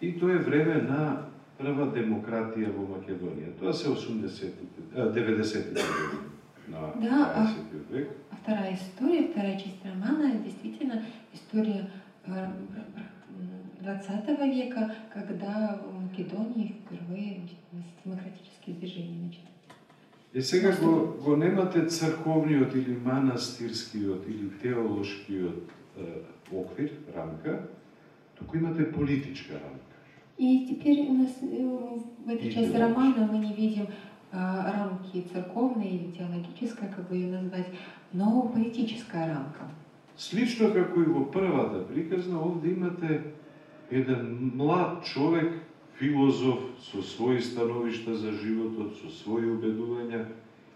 и тоа е време на прва демократија во Македонија. Тоа се 80 90 на да, 20 век. Вторая история, вторая часть романа, действительно история 20 века, когда в Македонии впервые демократические движения начали. И сега го, го немате црковниот или манастирскиот или теолошкиот е, оквир, рамка, туку имате политичка рамка. И теперь у нас в этой части романа мы не видим рамки церковной или теологической, как бы ее назвать, но политическая рамка. Слично како и во првата приказна, овде имате еден млад човек, филозоф, со своји становишта за животот, со своји убедувања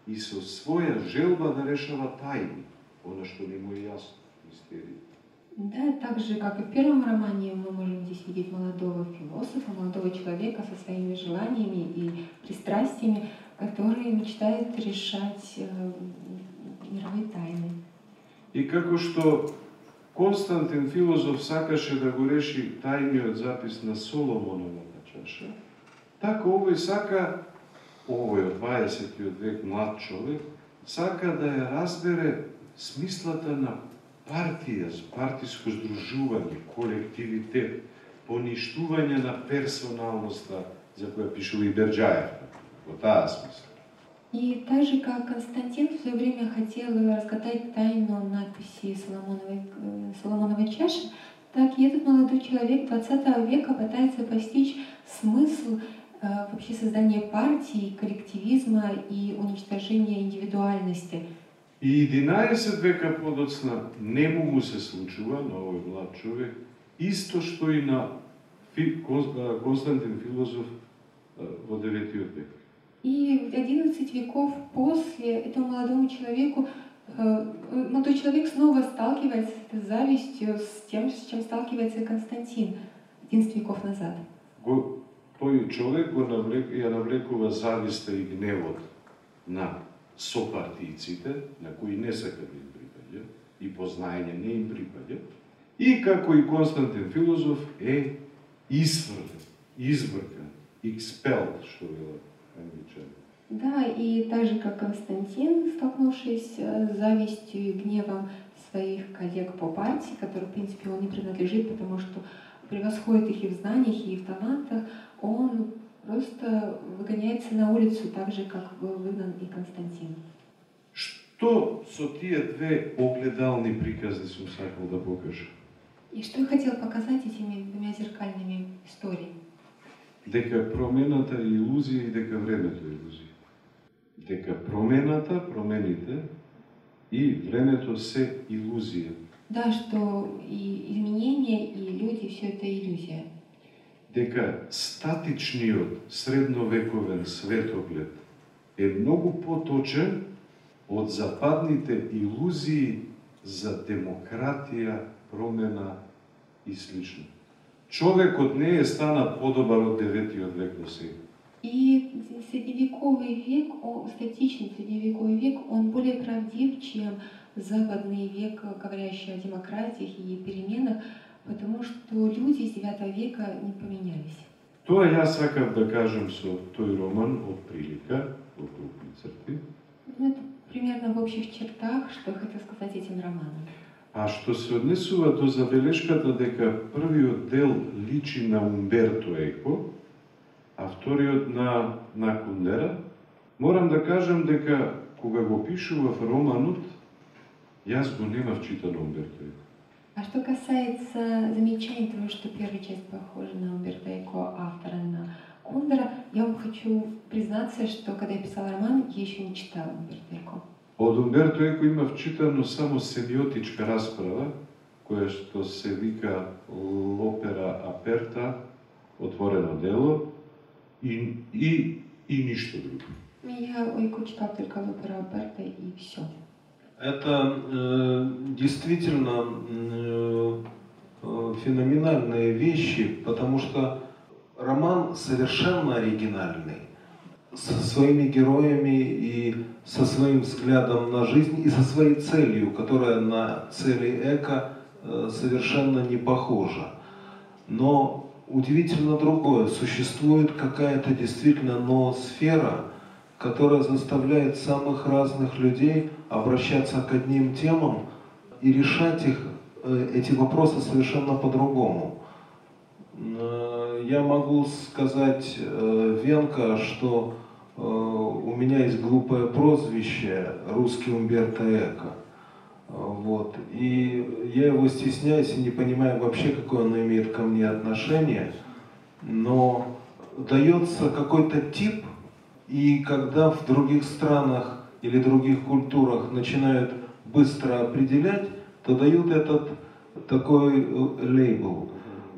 и со своја желба да решава тајни, оно што не му е јасно. Да, так же, как и в первом романе, мы можем здесь видеть молодого философа, молодого человека со своими желаниями и пристрастиями, который мечтает решать э, мировые тайны. И како што Константин филозоф сакаше да го реши тајниот запис на Соломоновата чаша, така овој сака, овој од 20 век млад човек, сака да ја разбере смислата на партија, партиско здружување, колективитет, поништување на персоналноста за која пишува и Берджаев, во таа смисла. И так же, как Константин в свое время хотел разгадать тайну надписи Соломоновой, э, Соломоновой чаши, так и этот молодой человек 20 века пытается постичь смысл э, вообще создания партии, коллективизма и уничтожения индивидуальности. И 11 века подоцна нему му се случува на овој млад човек, исто што и на Константин филозоф во 9 век. И в 11 веков после этому молодому человеку э, молодой человек снова сталкивается с завистью, с тем, с чем сталкивается Константин 11 веков назад. Тој човек го навлек, ја навлекува зависта и гневот на сопартијците, на кои не сака да им припаѓа, и познаење не им припаѓа, и како и Константин филозоф е изфрлен, избркан, expelled, што велат да, и так же, как Константин, столкнувшись с завистью и гневом своих коллег по партии, которым, в принципе, он не принадлежит, потому что превосходит их и в знаниях, и в талантах, он просто выгоняется на улицу так же, как был выгнан и Константин. Што со тие две огледални приказни сум сакал да покажам? И что я хотел показать этими двумя зеркальными историями? Дека промената е илузија и дека времето е илузија. Дека промената, промените и времето се илузија. Да, что и изменения, и люди, все это иллюзия. Дека статичниот средновековен светоглед е многу поточен од западните илузии за демократија, промена и слично. Човекот не е стана подобар од 9 век до сега. И средневековый век, статичный средневековый век, он более правдив, чем западный век, говорящий о демократиях и переменах, потому что люди с 9 века не поменялись. Тоа јас сакав да кажам со тој роман од прилика, во крупни црти. Ну, это примерно в общих чертах, что я хотел сказать этим романом. А што се однесува до забелешката дека првиот дел личи на Умберто Еко, а вториот на, на Кундера, морам да кажам дека кога го пишував романот, јас го немав читан Умберто Еко. А что касается замечаний того, что первая часть похожа на Умберто Эко, автора на Кундера, я вам хочу признаться, что когда я писала роман, я еще не читала Умберто Эко. Од Умберто Еко имав читано само семиотичка расправа, која што се вика Лопера Аперта, отворено дело, и, и, и ништо друго. Я Эко читала только Лопера Берта и все. Это э, действительно э, феноменальные вещи, потому что роман совершенно оригинальный, со своими героями и со своим взглядом на жизнь и со своей целью, которая на цели Эко э, совершенно не похожа. Но удивительно другое, существует какая-то действительно ноосфера, которая заставляет самых разных людей обращаться к одним темам и решать их, э, эти вопросы совершенно по-другому. Э, Я могу сказать э, Венка, что э, у меня есть глупое прозвище «Русский Умберто Эко». Вот. И я его стесняюсь и не понимаю вообще, какое оно имеет ко мне отношение. Но дается какой-то тип, и когда в других странах или других культурах начинают быстро определять, то дают этот такой лейбл.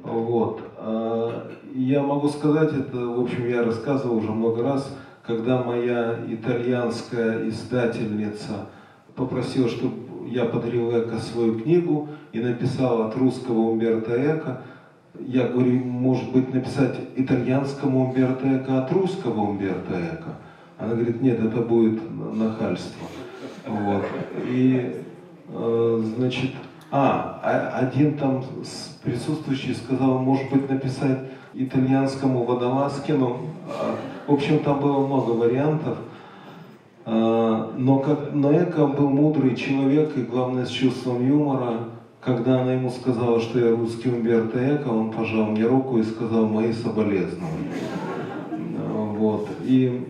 Вот. А Я могу сказать, это, в общем, я рассказывал уже много раз, когда моя итальянская издательница попросила, чтобы я подарил Эко свою книгу и написал от русского Умберто Эко. Я говорю, может быть, написать итальянскому Умберто Эко от русского Умберто Эко. Она говорит, нет, это будет нахальство. Вот. И, э, значит, а, а- один там присутствующий сказал, может быть, написать итальянскому Водолазкину. А, В общем, там было много вариантов. А, Но, как, но Эко был мудрый человек и, главное, с чувством юмора. Когда она ему сказала, что я русский Умберто Эко, он пожал мне руку и сказал мои соболезнования. Вот. И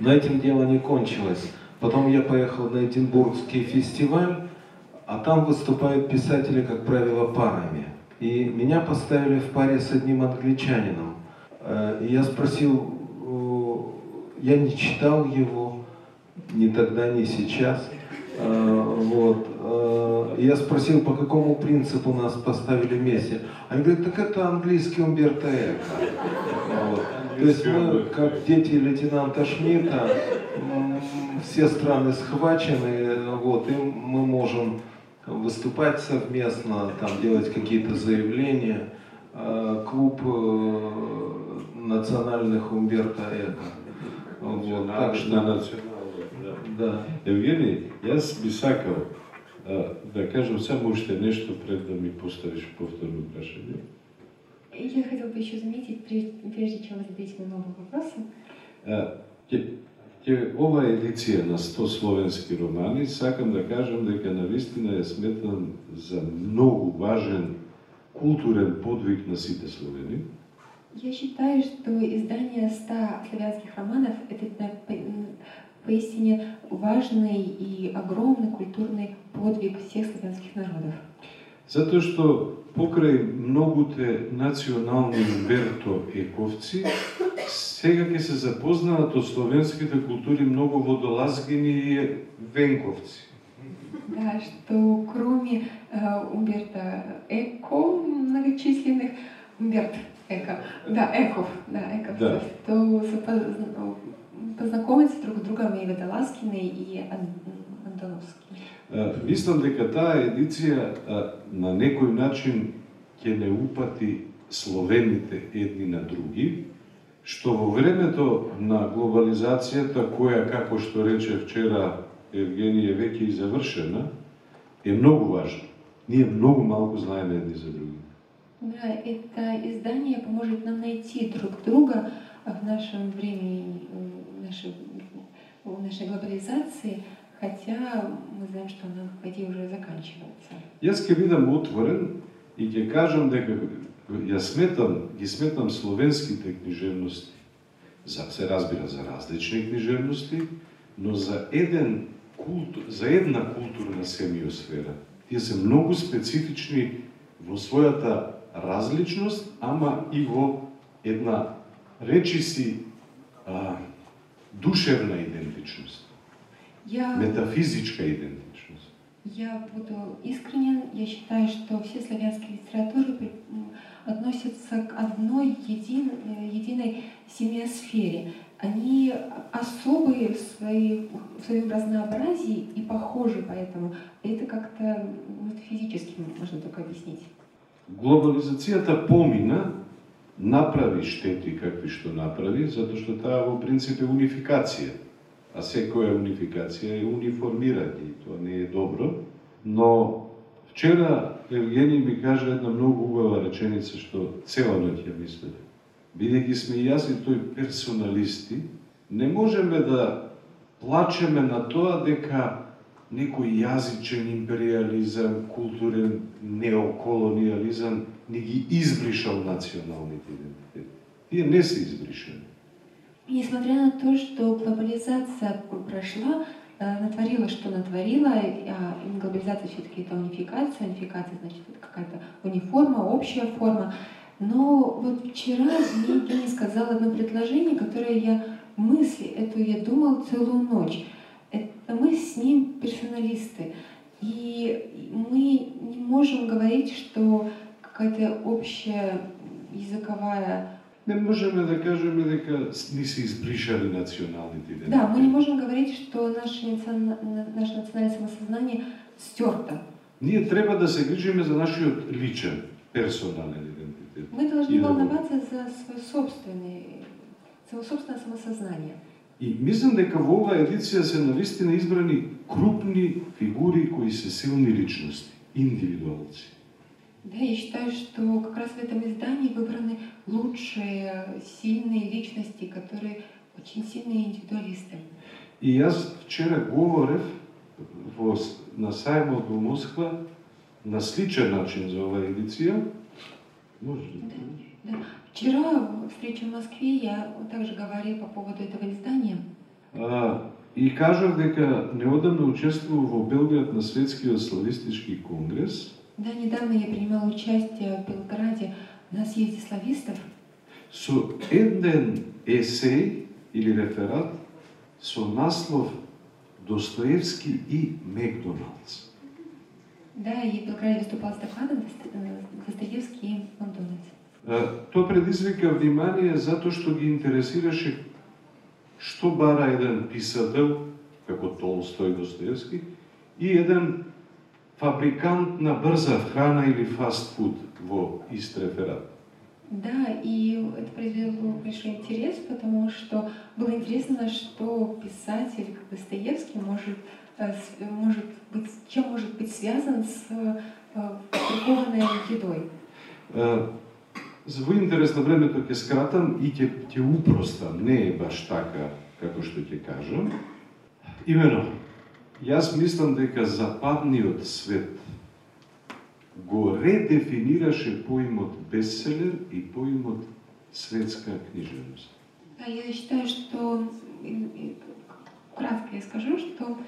но этим дело не кончилось. Потом я поехал на Эдинбургский фестиваль, а там выступают писатели, как правило, парами. И меня поставили в паре с одним англичанином. Э, И я спросил, я не читал его, ни тогда, ни сейчас. Э, Вот. Э, Я спросил, по какому принципу нас поставили вместе. Они говорят, так это английский Умберто Эко. Вот. То есть мы, как дети лейтенанта Шмидта, все страны схвачены, вот, и мы можем выступать совместно, там, делать какие-то заявления. Э, Клуб э, национальных Умберто Эко. Вот, так что. Да. да. Евгений, јас би сакал а, да кажам само уште нешто пред да ми поставиш повторно прашање. Я хотела бы еще заметить, прежде, прежде чем вы задаете мне новые вопросы, А, ќе, ова едиција на 100 словенски романи, сакам да кажам дека навистина е сметан за многу важен културен подвиг на сите словени. я считаю, что издание 100 славянских романов – это на- поистине важный и огромный культурный подвиг всех славянских народов. Затоа што покрај многуте национални верто ековци, сега ќе се запознаат од словенските култури многу водолазгини и венковци. Да, что кроме э, Умберта Эко, многочисленных, Умберт Эко, да, Эков, да, Эков, Да. то сопоз- ну, познакомиться друг с другом и Водолазкины, и Ан- Антоновский. Е, Мислам дека таа едиција на некој начин ќе не упати словените едни на други, што во времето на глобализацијата, која, како што рече вчера Евгенија, веќе и завршена, е многу важна. Ние многу малку знаеме едни за други. Да, это издание поможет нам найти друг друга в нашем времени, в нашей, в нашей глобализации, хотя мы знаем, что она, по идее, уже заканчивается. Јас ќе бидам отворен и ќе кажам дека ја сметам, ги сметам словенските книжевности, за, се разбира за различни книжевности, но за еден култур, за една културна семиосфера. Тие се многу специфични во својата различност, ама и во една речиси а, душевна идентичност, Я, метафизичка идентичност. я буду искренен, я считаю, что все славянские литературы относятся к одной един, э, единой семиосфере. Они особые в, своей, в своем разнообразии и похожи поэтому. Это как-то метафизически можно только объяснить. Глобализацијата помина, направи штети какви што направи, затоа што таа во принцип е унификација. А секоја унификација е униформирање и тоа не е добро. Но вчера Евгений ми кажа една многу убава реченица што цела ноќ ја мислев. Бидејќи сме и јас и тој персоналисти, не можеме да плачеме на тоа дека некој јазичен империализам, културен неоколониализам ни ги избришал националните идентитети. Тие не се избришени. Несмотря на то, что глобализация прошла, натворила, что натворила, а глобализация все-таки это унификация, унификация значит это какая-то униформа, общая форма. Но вот вчера мне Евгений сказал одно предложение, которое я мысли эту я думал целую ночь. Это мы с ним персоналисты. И мы не можем говорить, что какая-то общая языковая Не можеме да кажеме дека ни се избришали националните идентитети. Да, мы не можем говорить, что наше, национа- наше национальное самосознание стерто. Ние треба да се грижиме за нашиот личен, персонален идентитет. Мы должны да волноваться за свое собственное, свое собственное самосознание. И мислам дека во оваа едиција се навистина избрани крупни фигури кои се силни личности, индивидуалци. Да, я считаю, что как раз в этом издании выбраны лучшие, сильные личности, которые очень сильные индивидуалисты. И јас вчера говорев во, на сајмот во Москва на сличен начин за оваа едиција. Може да Да. Вчера встрече в Москве я также говорила по поводу этого издания. А, и кажав дека неодамна учествував во Белград на Светскиот славистички конгрес Да, недавно я принимала участие в Белграде на съезде славистов. со еден есеј или реферат со наслов Достоевски и Макдоналдс. Да, и в Белграде выступал с докладом Дост- э, Достоевский и Макдональдс. А, Тоа предизвика внимание затоа што ги интересираше што бара еден писател, како Толстој Достоевски, и еден фабрикант на брза храна или фастфуд во ист реферат. Да, и это произвело большой интерес, потому что было интересно, что писатель как Достоевский может, э, с- может быть, чем может быть связан с э, фабрикованной едой. Е, За во интерес на времето ќе скратам и ќе ќе упростам, не е баш така како што ќе кажам. Имено, јас мислам дека западниот свет го редефинираше поимот бестселер и поимот светска книжевност. Да, я считаю, что э, вкратце я скажу, что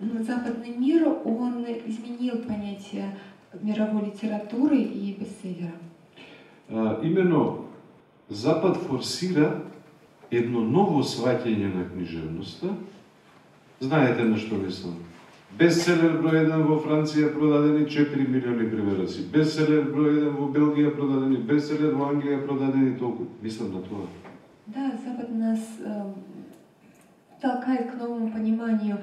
западный мир, он изменил понятие мировой литературы и бестселлера. А, именно Запад форсира едно ново сваќање на книжевноста. Знаете на што мислам? Бестселер број 1 во Франција продадени 4 милиони примероци. Бестселер број 1 во Белгија продадени, бестселер во Англија продадени толку. Мислам на тоа. Да, Запад нас э, толкает к новому пониманию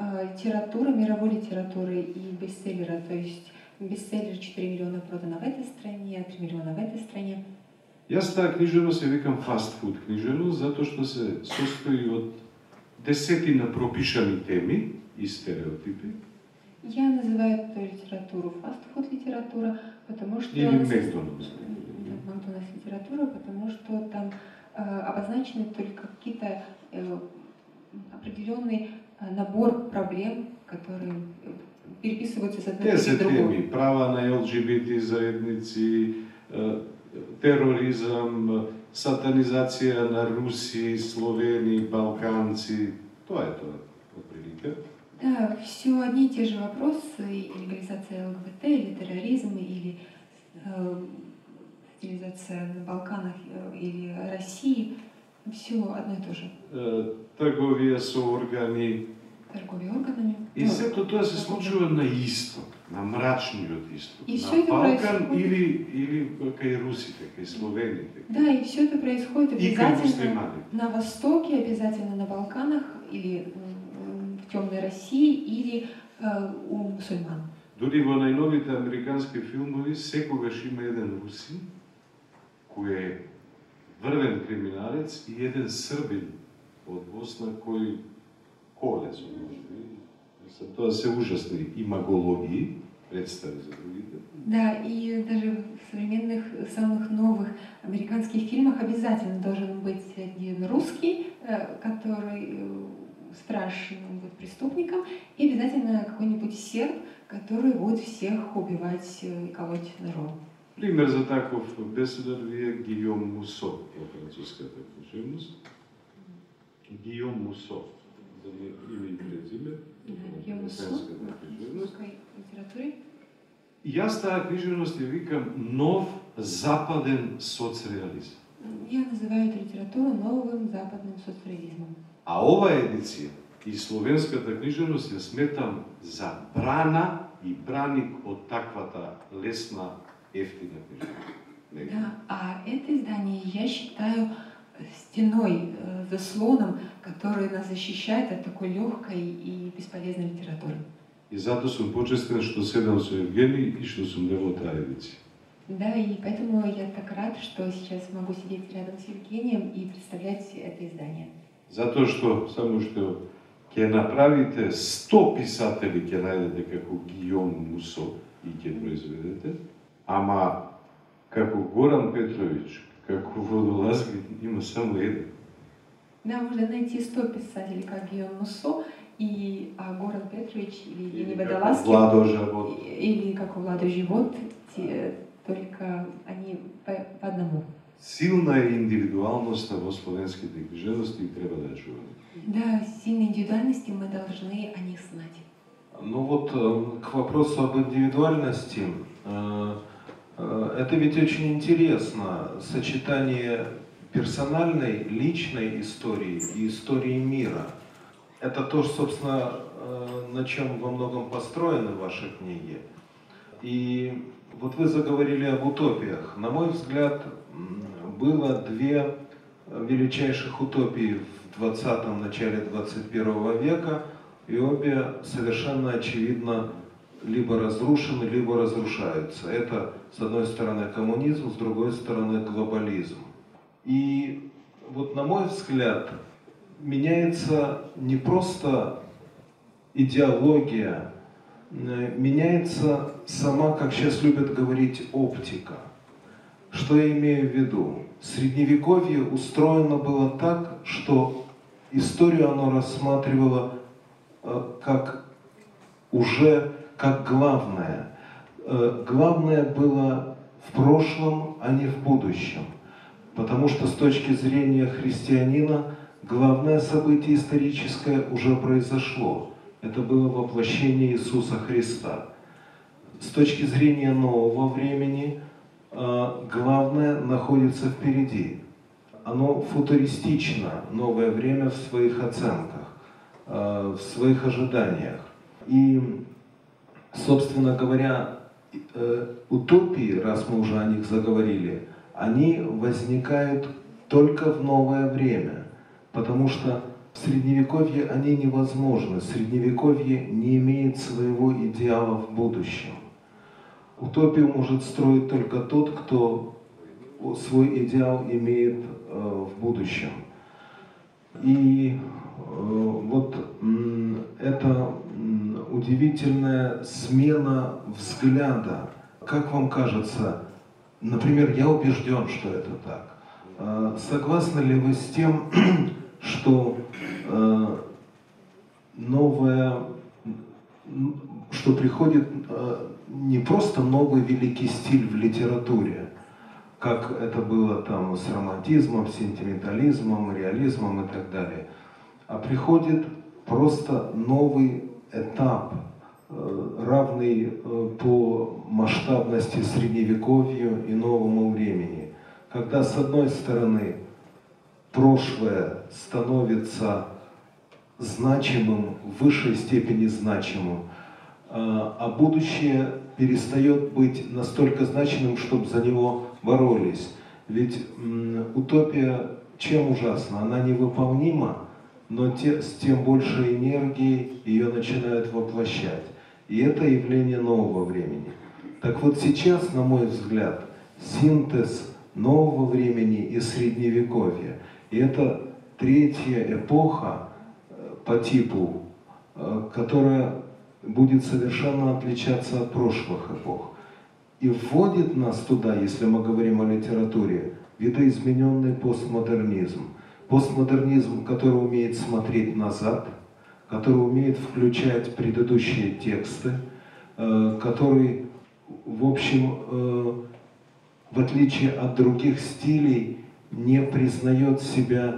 э, литературы, мировой литературы и бестселлера. То есть бестселлер 4 миллиона продано в этой стране, 3 миллиона в этой стране. Јас таа книжевност ја викам фастфуд книжевност, затоа што се состои од десетина пропишани теми и стереотипи. Я называю эту литературу фастфуд литература, потому что... Или Макдональдс. Макдональдс литература, потому что там э, обозначены только какие-то э, определенный э, набор проблем, которые э, переписываются с одной Те на другую. теми, права на ЛГБТ заедници, тероризам, сатанизација на Руси, Словени, Балканци, тоа е тоа, отприлика. Да, все одни и те же вопросы, и легализация ЛГБТ, или терроризм, или э, стилизация на Балканах э, или России, все одно и то же. Е, Трговија со органи, Торговля органами. и сето тоа се случува на исток, на мрачниот исток, И на Балкан происходит- или, или кај русите, кај словените, Да, и все это происходит обязательно на Востоке, обязательно на Балканах, или в темной России, или э, у мусульман. Дури во најновите американски филмови секогаш има еден русин кој е врвен криминалец и еден србин од Босна кој колец, можеби. Се тоа се ужасни имагологии, представи за другите. Да, и даже в современных, самых новых американских фильмах обязательно должен быть один русский, э, который э, страшным будет преступником, и обязательно какой-нибудь серб, который будет всех убивать э, и колоть ножом. Пример за таков беседар ви е Гиом Мусо француската книжевност. Гиом Мусо, име и презиме, книжевност. литературе. И Јас таа книжевност ја викам нов западен соцреализм. Я называю эту литературу новым западным соцреализмом. А оваа едиција и словенската книжевност ја сметам за брана и браник од таквата лесна, ефтина книжевност. Да, а это издание я считаю стеной, э, заслоном, который нас защищает от такой легкой и бесполезной литературы. И затоа сум почестен што седам со Евгений и што сум таа едиција. Да, и поэтому я так рад, что сейчас могу сидеть рядом с Евгением и представлять это издание. Затоа што само што ќе направите 100 писатели ќе најдете како Гиом Мусо и ќе произведете, ама како Горан Петрович, како Водолазги има само еден. Да, можно найти 100 писателей, как Гион Муссо, и а Горан Петрович или Евгений Водолазский, Владо Жабот. и- или как Влада Живот, те- только они по, по одному. Силна е индивидуалноста во словенските книжевности и треба да ја чуваме. Да, сильные индивидуальности мы должны о них знать. Ну вот э, к вопросу об индивидуальности. Э, Это ведь очень интересно, сочетание персональной, личной истории и истории мира. Это то, собственно, э, на чем во многом построены ваши книги. И вот вы заговорили об утопиях. На мой взгляд, было две величайших утопии в 20-м, начале 21 века, и обе совершенно очевидно либо разрушены, либо разрушаются. Это, с одной стороны, коммунизм, с другой стороны, глобализм. И вот, на мой взгляд, меняется не просто идеология, э, меняется сама, как сейчас любят говорить, оптика. Что я имею в виду? Средневековье устроено было так, что историю оно рассматривало э, как уже как главное. Э, Главное было в прошлом, а не в будущем. Потому что с точки зрения христианина главное событие историческое уже произошло. Это было воплощение Иисуса Христа. С точки зрения нового времени, а, главное находится впереди. Оно футуристично, новое время в своих оценках, а, в своих ожиданиях. И, собственно говоря, э, утопии, раз мы уже о них заговорили, они возникают только в новое время, потому что в Средневековье они невозможны. Средневековье не имеет своего идеала в будущем. Утопию может строить только тот, кто свой идеал имеет э, в будущем. И э, вот э, это удивительная смена взгляда. Как вам кажется, например, я убежден, что это так. Э, согласны ли вы с тем, [clears throat] что э, новое, что приходит э, не просто новый великий стиль в литературе, как это было там с романтизмом, сентиментализмом, реализмом и так далее, а приходит просто новый этап, э, равный э, по масштабности средневековью и новому времени, когда с одной стороны прошлое становится значимым, в высшей степени значимым, а, а будущее перестает быть настолько значимым, чтобы за него боролись. Ведь утопия чем ужасна? Она невыполнима, но те, с тем больше энергии ее начинают воплощать. И это явление нового времени. Так вот сейчас, на мой взгляд, синтез нового времени и средневековья – и это третья эпоха э, по типу, э, которая будет совершенно отличаться от прошлых эпох. И вводит нас туда, если мы говорим о литературе, видоизмененный постмодернизм. Постмодернизм, который умеет смотреть назад, который умеет включать предыдущие тексты, э, который, в общем, в отличие от других стилей, не признает себя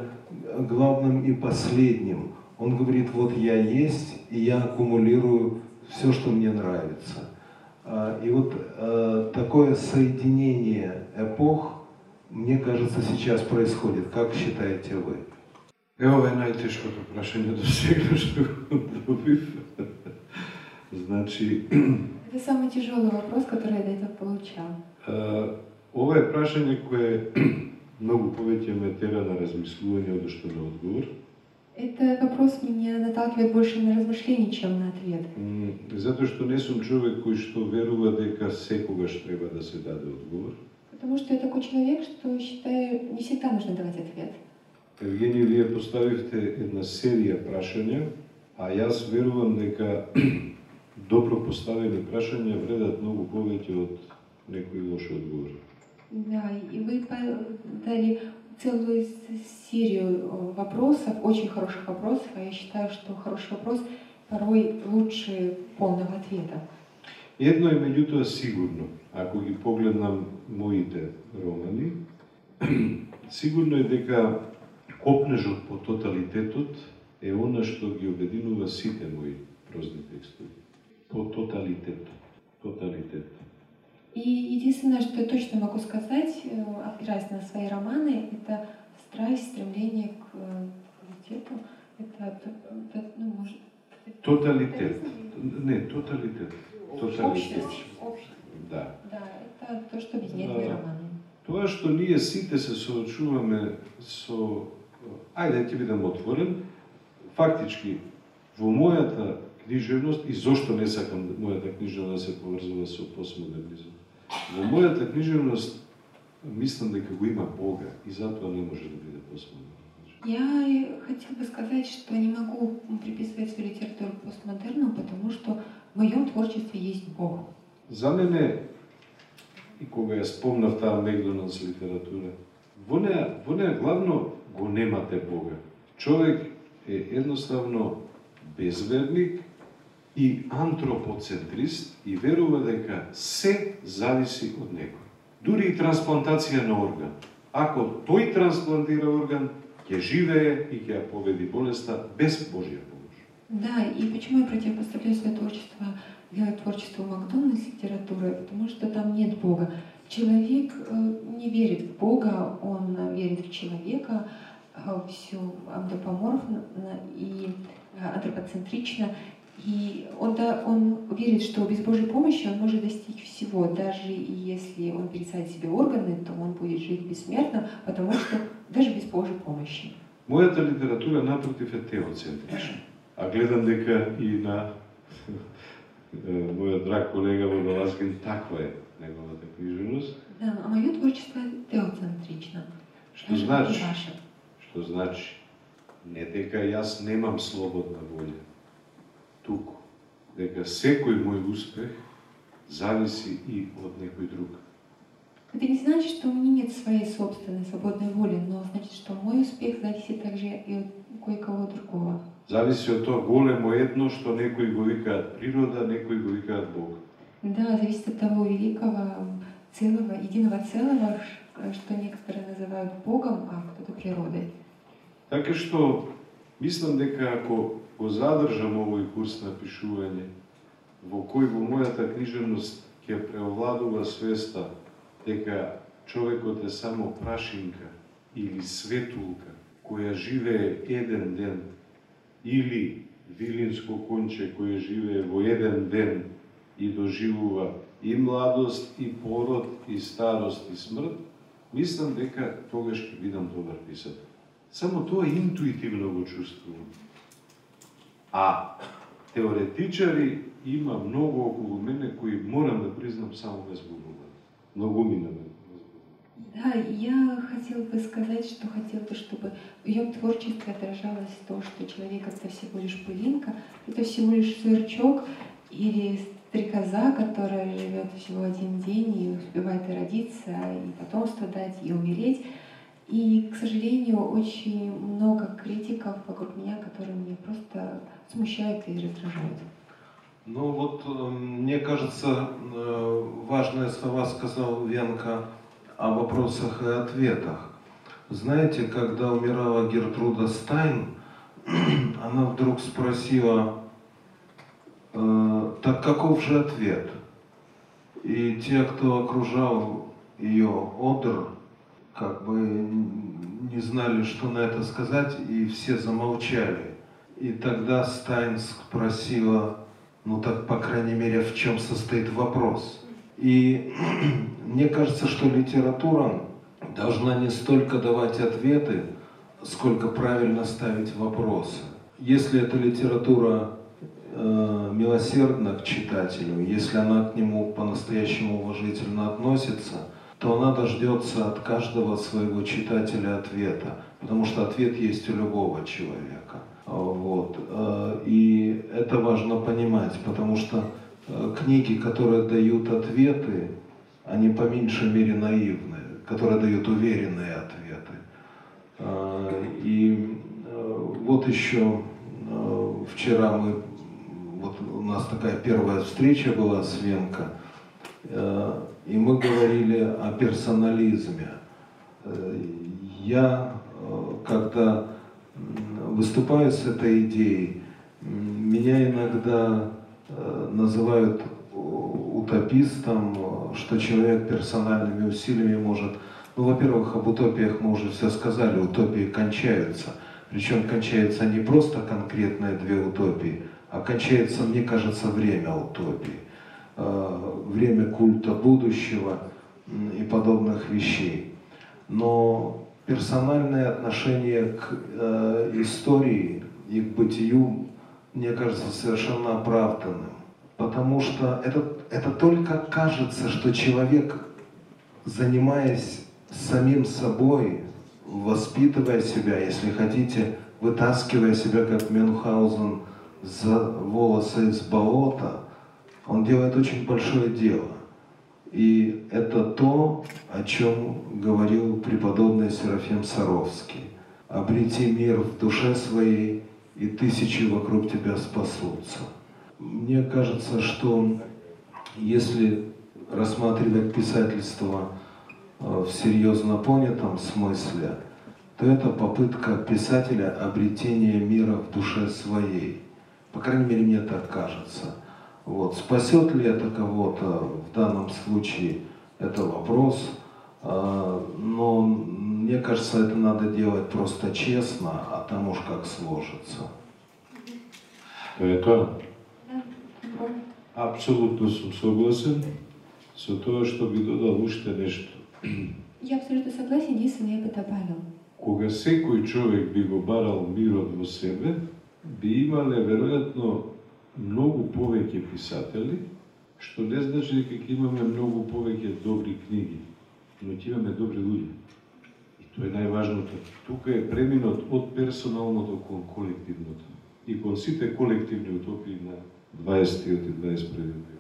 главным и последним. Он говорит, вот я есть, и я аккумулирую все, что мне нравится. А, и вот э, такое соединение эпох, мне кажется, сейчас происходит. Как считаете вы? Evo je najtežkото прашање до сега што го добив. Значи... Это самый тяжелый вопрос, который я до этого получал. Ова е прашање кое многу повеќе ме тера на размислување од што на одговор. Это вопрос меня наталкивает больше на размышление, чем на ответ. Затоа што не сум човек кој што верува дека секогаш треба да се даде одговор. Потому что я такой человек, что считаю, не всегда нужно давать ответ. Евгений, вие поставивте една серија прашања, а јас верувам дека [clears throat] добро поставени прашања вредат многу повеќе од некои лоши одговори. Да, и вы дали целую серию вопросов, очень хороших вопросов, а я считаю, что хороший вопрос порой лучше полного ответа. Едно е меѓутоа сигурно, ако ги погледнам моите романи, [clears throat] сигурно е дека копнежот по тоталитетот е она што ги обединува сите мои прозни текстови. По тоталитет. Тоталитет. И единственное, что я точно могу сказать, опираясь на свои романы, это страсть, стремление к квалитету. Это, это ну, может... Тоталитет. Не, тоталитет. Общность. Да. Да, это то, что объединяет да. мои романы. Тоа што ние сите се соочуваме со... Ајде, ќе бидам отворен. Фактички, во мојата книжевност и зошто не сакам мојата книжевност да се поврзува со постмодернизм. Во мојата книжевност мислам дека го има Бога и затоа не може да биде постмодерн. Я хотела бы сказать, что не могу приписывать свою литературу постмодерну, потому что в моем творчестве есть Бог. За мене, и кога ја спомнав таа Мегдоналдс литература, во неја, во главно го немате Бога. Човек е едноставно безверник и антропоцентрист и верува дека се зависи од некој. Дури и трансплантација на орган. Ако тој трансплантира орган, ќе живее и ја победи болеста без Божја помощ. Да, и почему я противопоставляю свое творчество делать творчество Макдональдс литературы? Потому что там нет Бога. Человек э, не верит в Бога, он верит в человека, э, все антропоморфно и э, антропоцентрично. И он, да, он верит, что без Божьей помощи он может достичь всего. Даже если он пересадит себе органы, то он будет жить бессмертно, потому что даже без Божьей помощи. Моята литература напротив е теоцентрична. А гледам дека и на [laughs] мојот драг колега Водолазгин таква е неговата книжевност. Да, а мое творчество теоцентрично. Што значи? Што значи? Не дека јас немам слободна волја. Туку. Дека секој мој успех зависи и од некој друг. Это не значит, что у меня нет своей собственной свободной воли, но значит, что мой успех зависит также и от кое-кого другого. Зависи од тоа големо едно што некои го викаат природа, некои го викаат Бог. Да, зависит от того великого целого, единого целого, что некоторые называют Богом, а кто-то природой. Така што мислам дека ако го задржам овој курс на пишување, во кој во мојата книжевност ќе преовладува свеста дека човекот е само прашинка или светулка која живее еден ден или вилинско конче кое живее во еден ден и доживува и младост, и пород, и старост, и смрт, мислам дека тогаш ќе бидам добар писател. Само тоа интуитивно го чувствувам. А теоретичари има многу околу мене кои морам да признам само ме збунуваат. Ми да, я хотела бы сказать, что хотела бы, чтобы в ее творчестве отражалось то, что человек это всего лишь пылинка, это всего лишь сверчок или стрекоза, которая живет всего один день и успевает и родиться, и потомство дать, и умереть. И, к сожалению, очень много критиков вокруг меня, которые меня просто смущают и раздражают. Ну вот, э, мне кажется, э, важные слова сказал Венка о вопросах и ответах. Знаете, когда умирала Гертруда Стайн, [clears throat] она вдруг спросила, э, так каков же ответ? И те, кто окружал ее одр, как бы не знали, что на это сказать, и все замолчали. И тогда Стайн спросила, ну так, по крайней мере, в чем состоит вопрос? И [clears throat] мне кажется, что литература должна не столько давать ответы, сколько правильно ставить вопросы. Если эта литература э, милосердна к читателю, если она к нему по-настоящему уважительно относится, то она дождется от каждого своего читателя ответа, потому что ответ есть у любого человека. Вот. Э, и это важно понимать, потому что Э, книги, которые дают ответы, они по меньшей мере наивны, которые дают уверенные ответы. А, и э, вот еще э, вчера мы, вот у нас такая первая встреча была с Венко, и мы говорили о персонализме. Я, когда выступаю с этой идеей, меня иногда Э, называют утопистом, что человек персональными усилиями может... Ну, во-первых, об утопиях мы уже все сказали, утопии кончаются. Причем кончаются не просто конкретные две утопии, а кончается, мне кажется, время утопии. Э, время культа будущего и подобных вещей. Но персональное отношение к э, истории и к бытию мне кажется, совершенно оправданным. Потому что это, это только кажется, что человек, занимаясь самим собой, воспитывая себя, если хотите, вытаскивая себя, как Мюнхгаузен, за волосы из болота, он делает очень большое дело. И это то, о чем говорил преподобный Серафим Саровский. Обрети мир в душе своей и тысячи вокруг тебя спасутся. Мне кажется, что если рассматривать писательство э, в серьезно понятом смысле, то это попытка писателя обретения мира в душе своей. По крайней мере, мне так кажется. Вот. Спасет ли это кого-то в данном случае, это вопрос. А, но мне кажется, это надо делать просто честно, а там уж как сложится. Апсолутно сум согласен со тоа што би додал уште нешто. Я абсолютно согласен, единственное, я бы добавил. Кога човек би го барал мирот во себе, би имале веројатно многу повеќе писатели, што не значи дека ќе имаме многу повеќе добри книги, но ќе имаме добри луѓе. И тоа е најважното. Тука е преминот од персоналното кон колективното и кон сите колективни утопии на 20 и 21 век.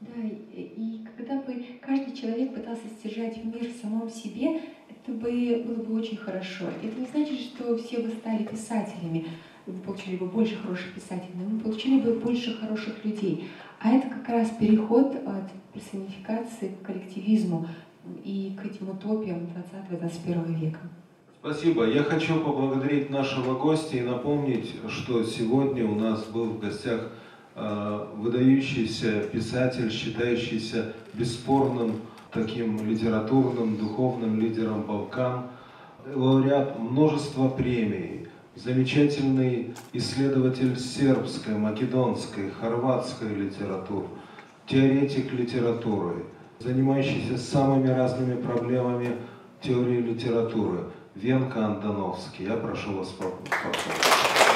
Да, и, когда бы каждый человек пытался стяжать мир в самом себе, это бы было бы очень хорошо. Это не значит, что все бы стали писателями, вы получили бы больше хороших писателей, но мы получили бы больше хороших людей. А это как раз переход от персонификации к коллективизму и к этим утопиям 20-21 века. Спасибо. Я хочу поблагодарить нашего гостя и напомнить, что сегодня у нас был в гостях э, выдающийся писатель, считающийся бесспорным таким литературным, духовным лидером Балкан, лауреат множества премий, замечательный исследователь сербской, македонской, хорватской литературы, теоретик литературы, занимающийся самыми разными проблемами теории литературы. Венка Антоновский. Я прошу вас поаплодировать.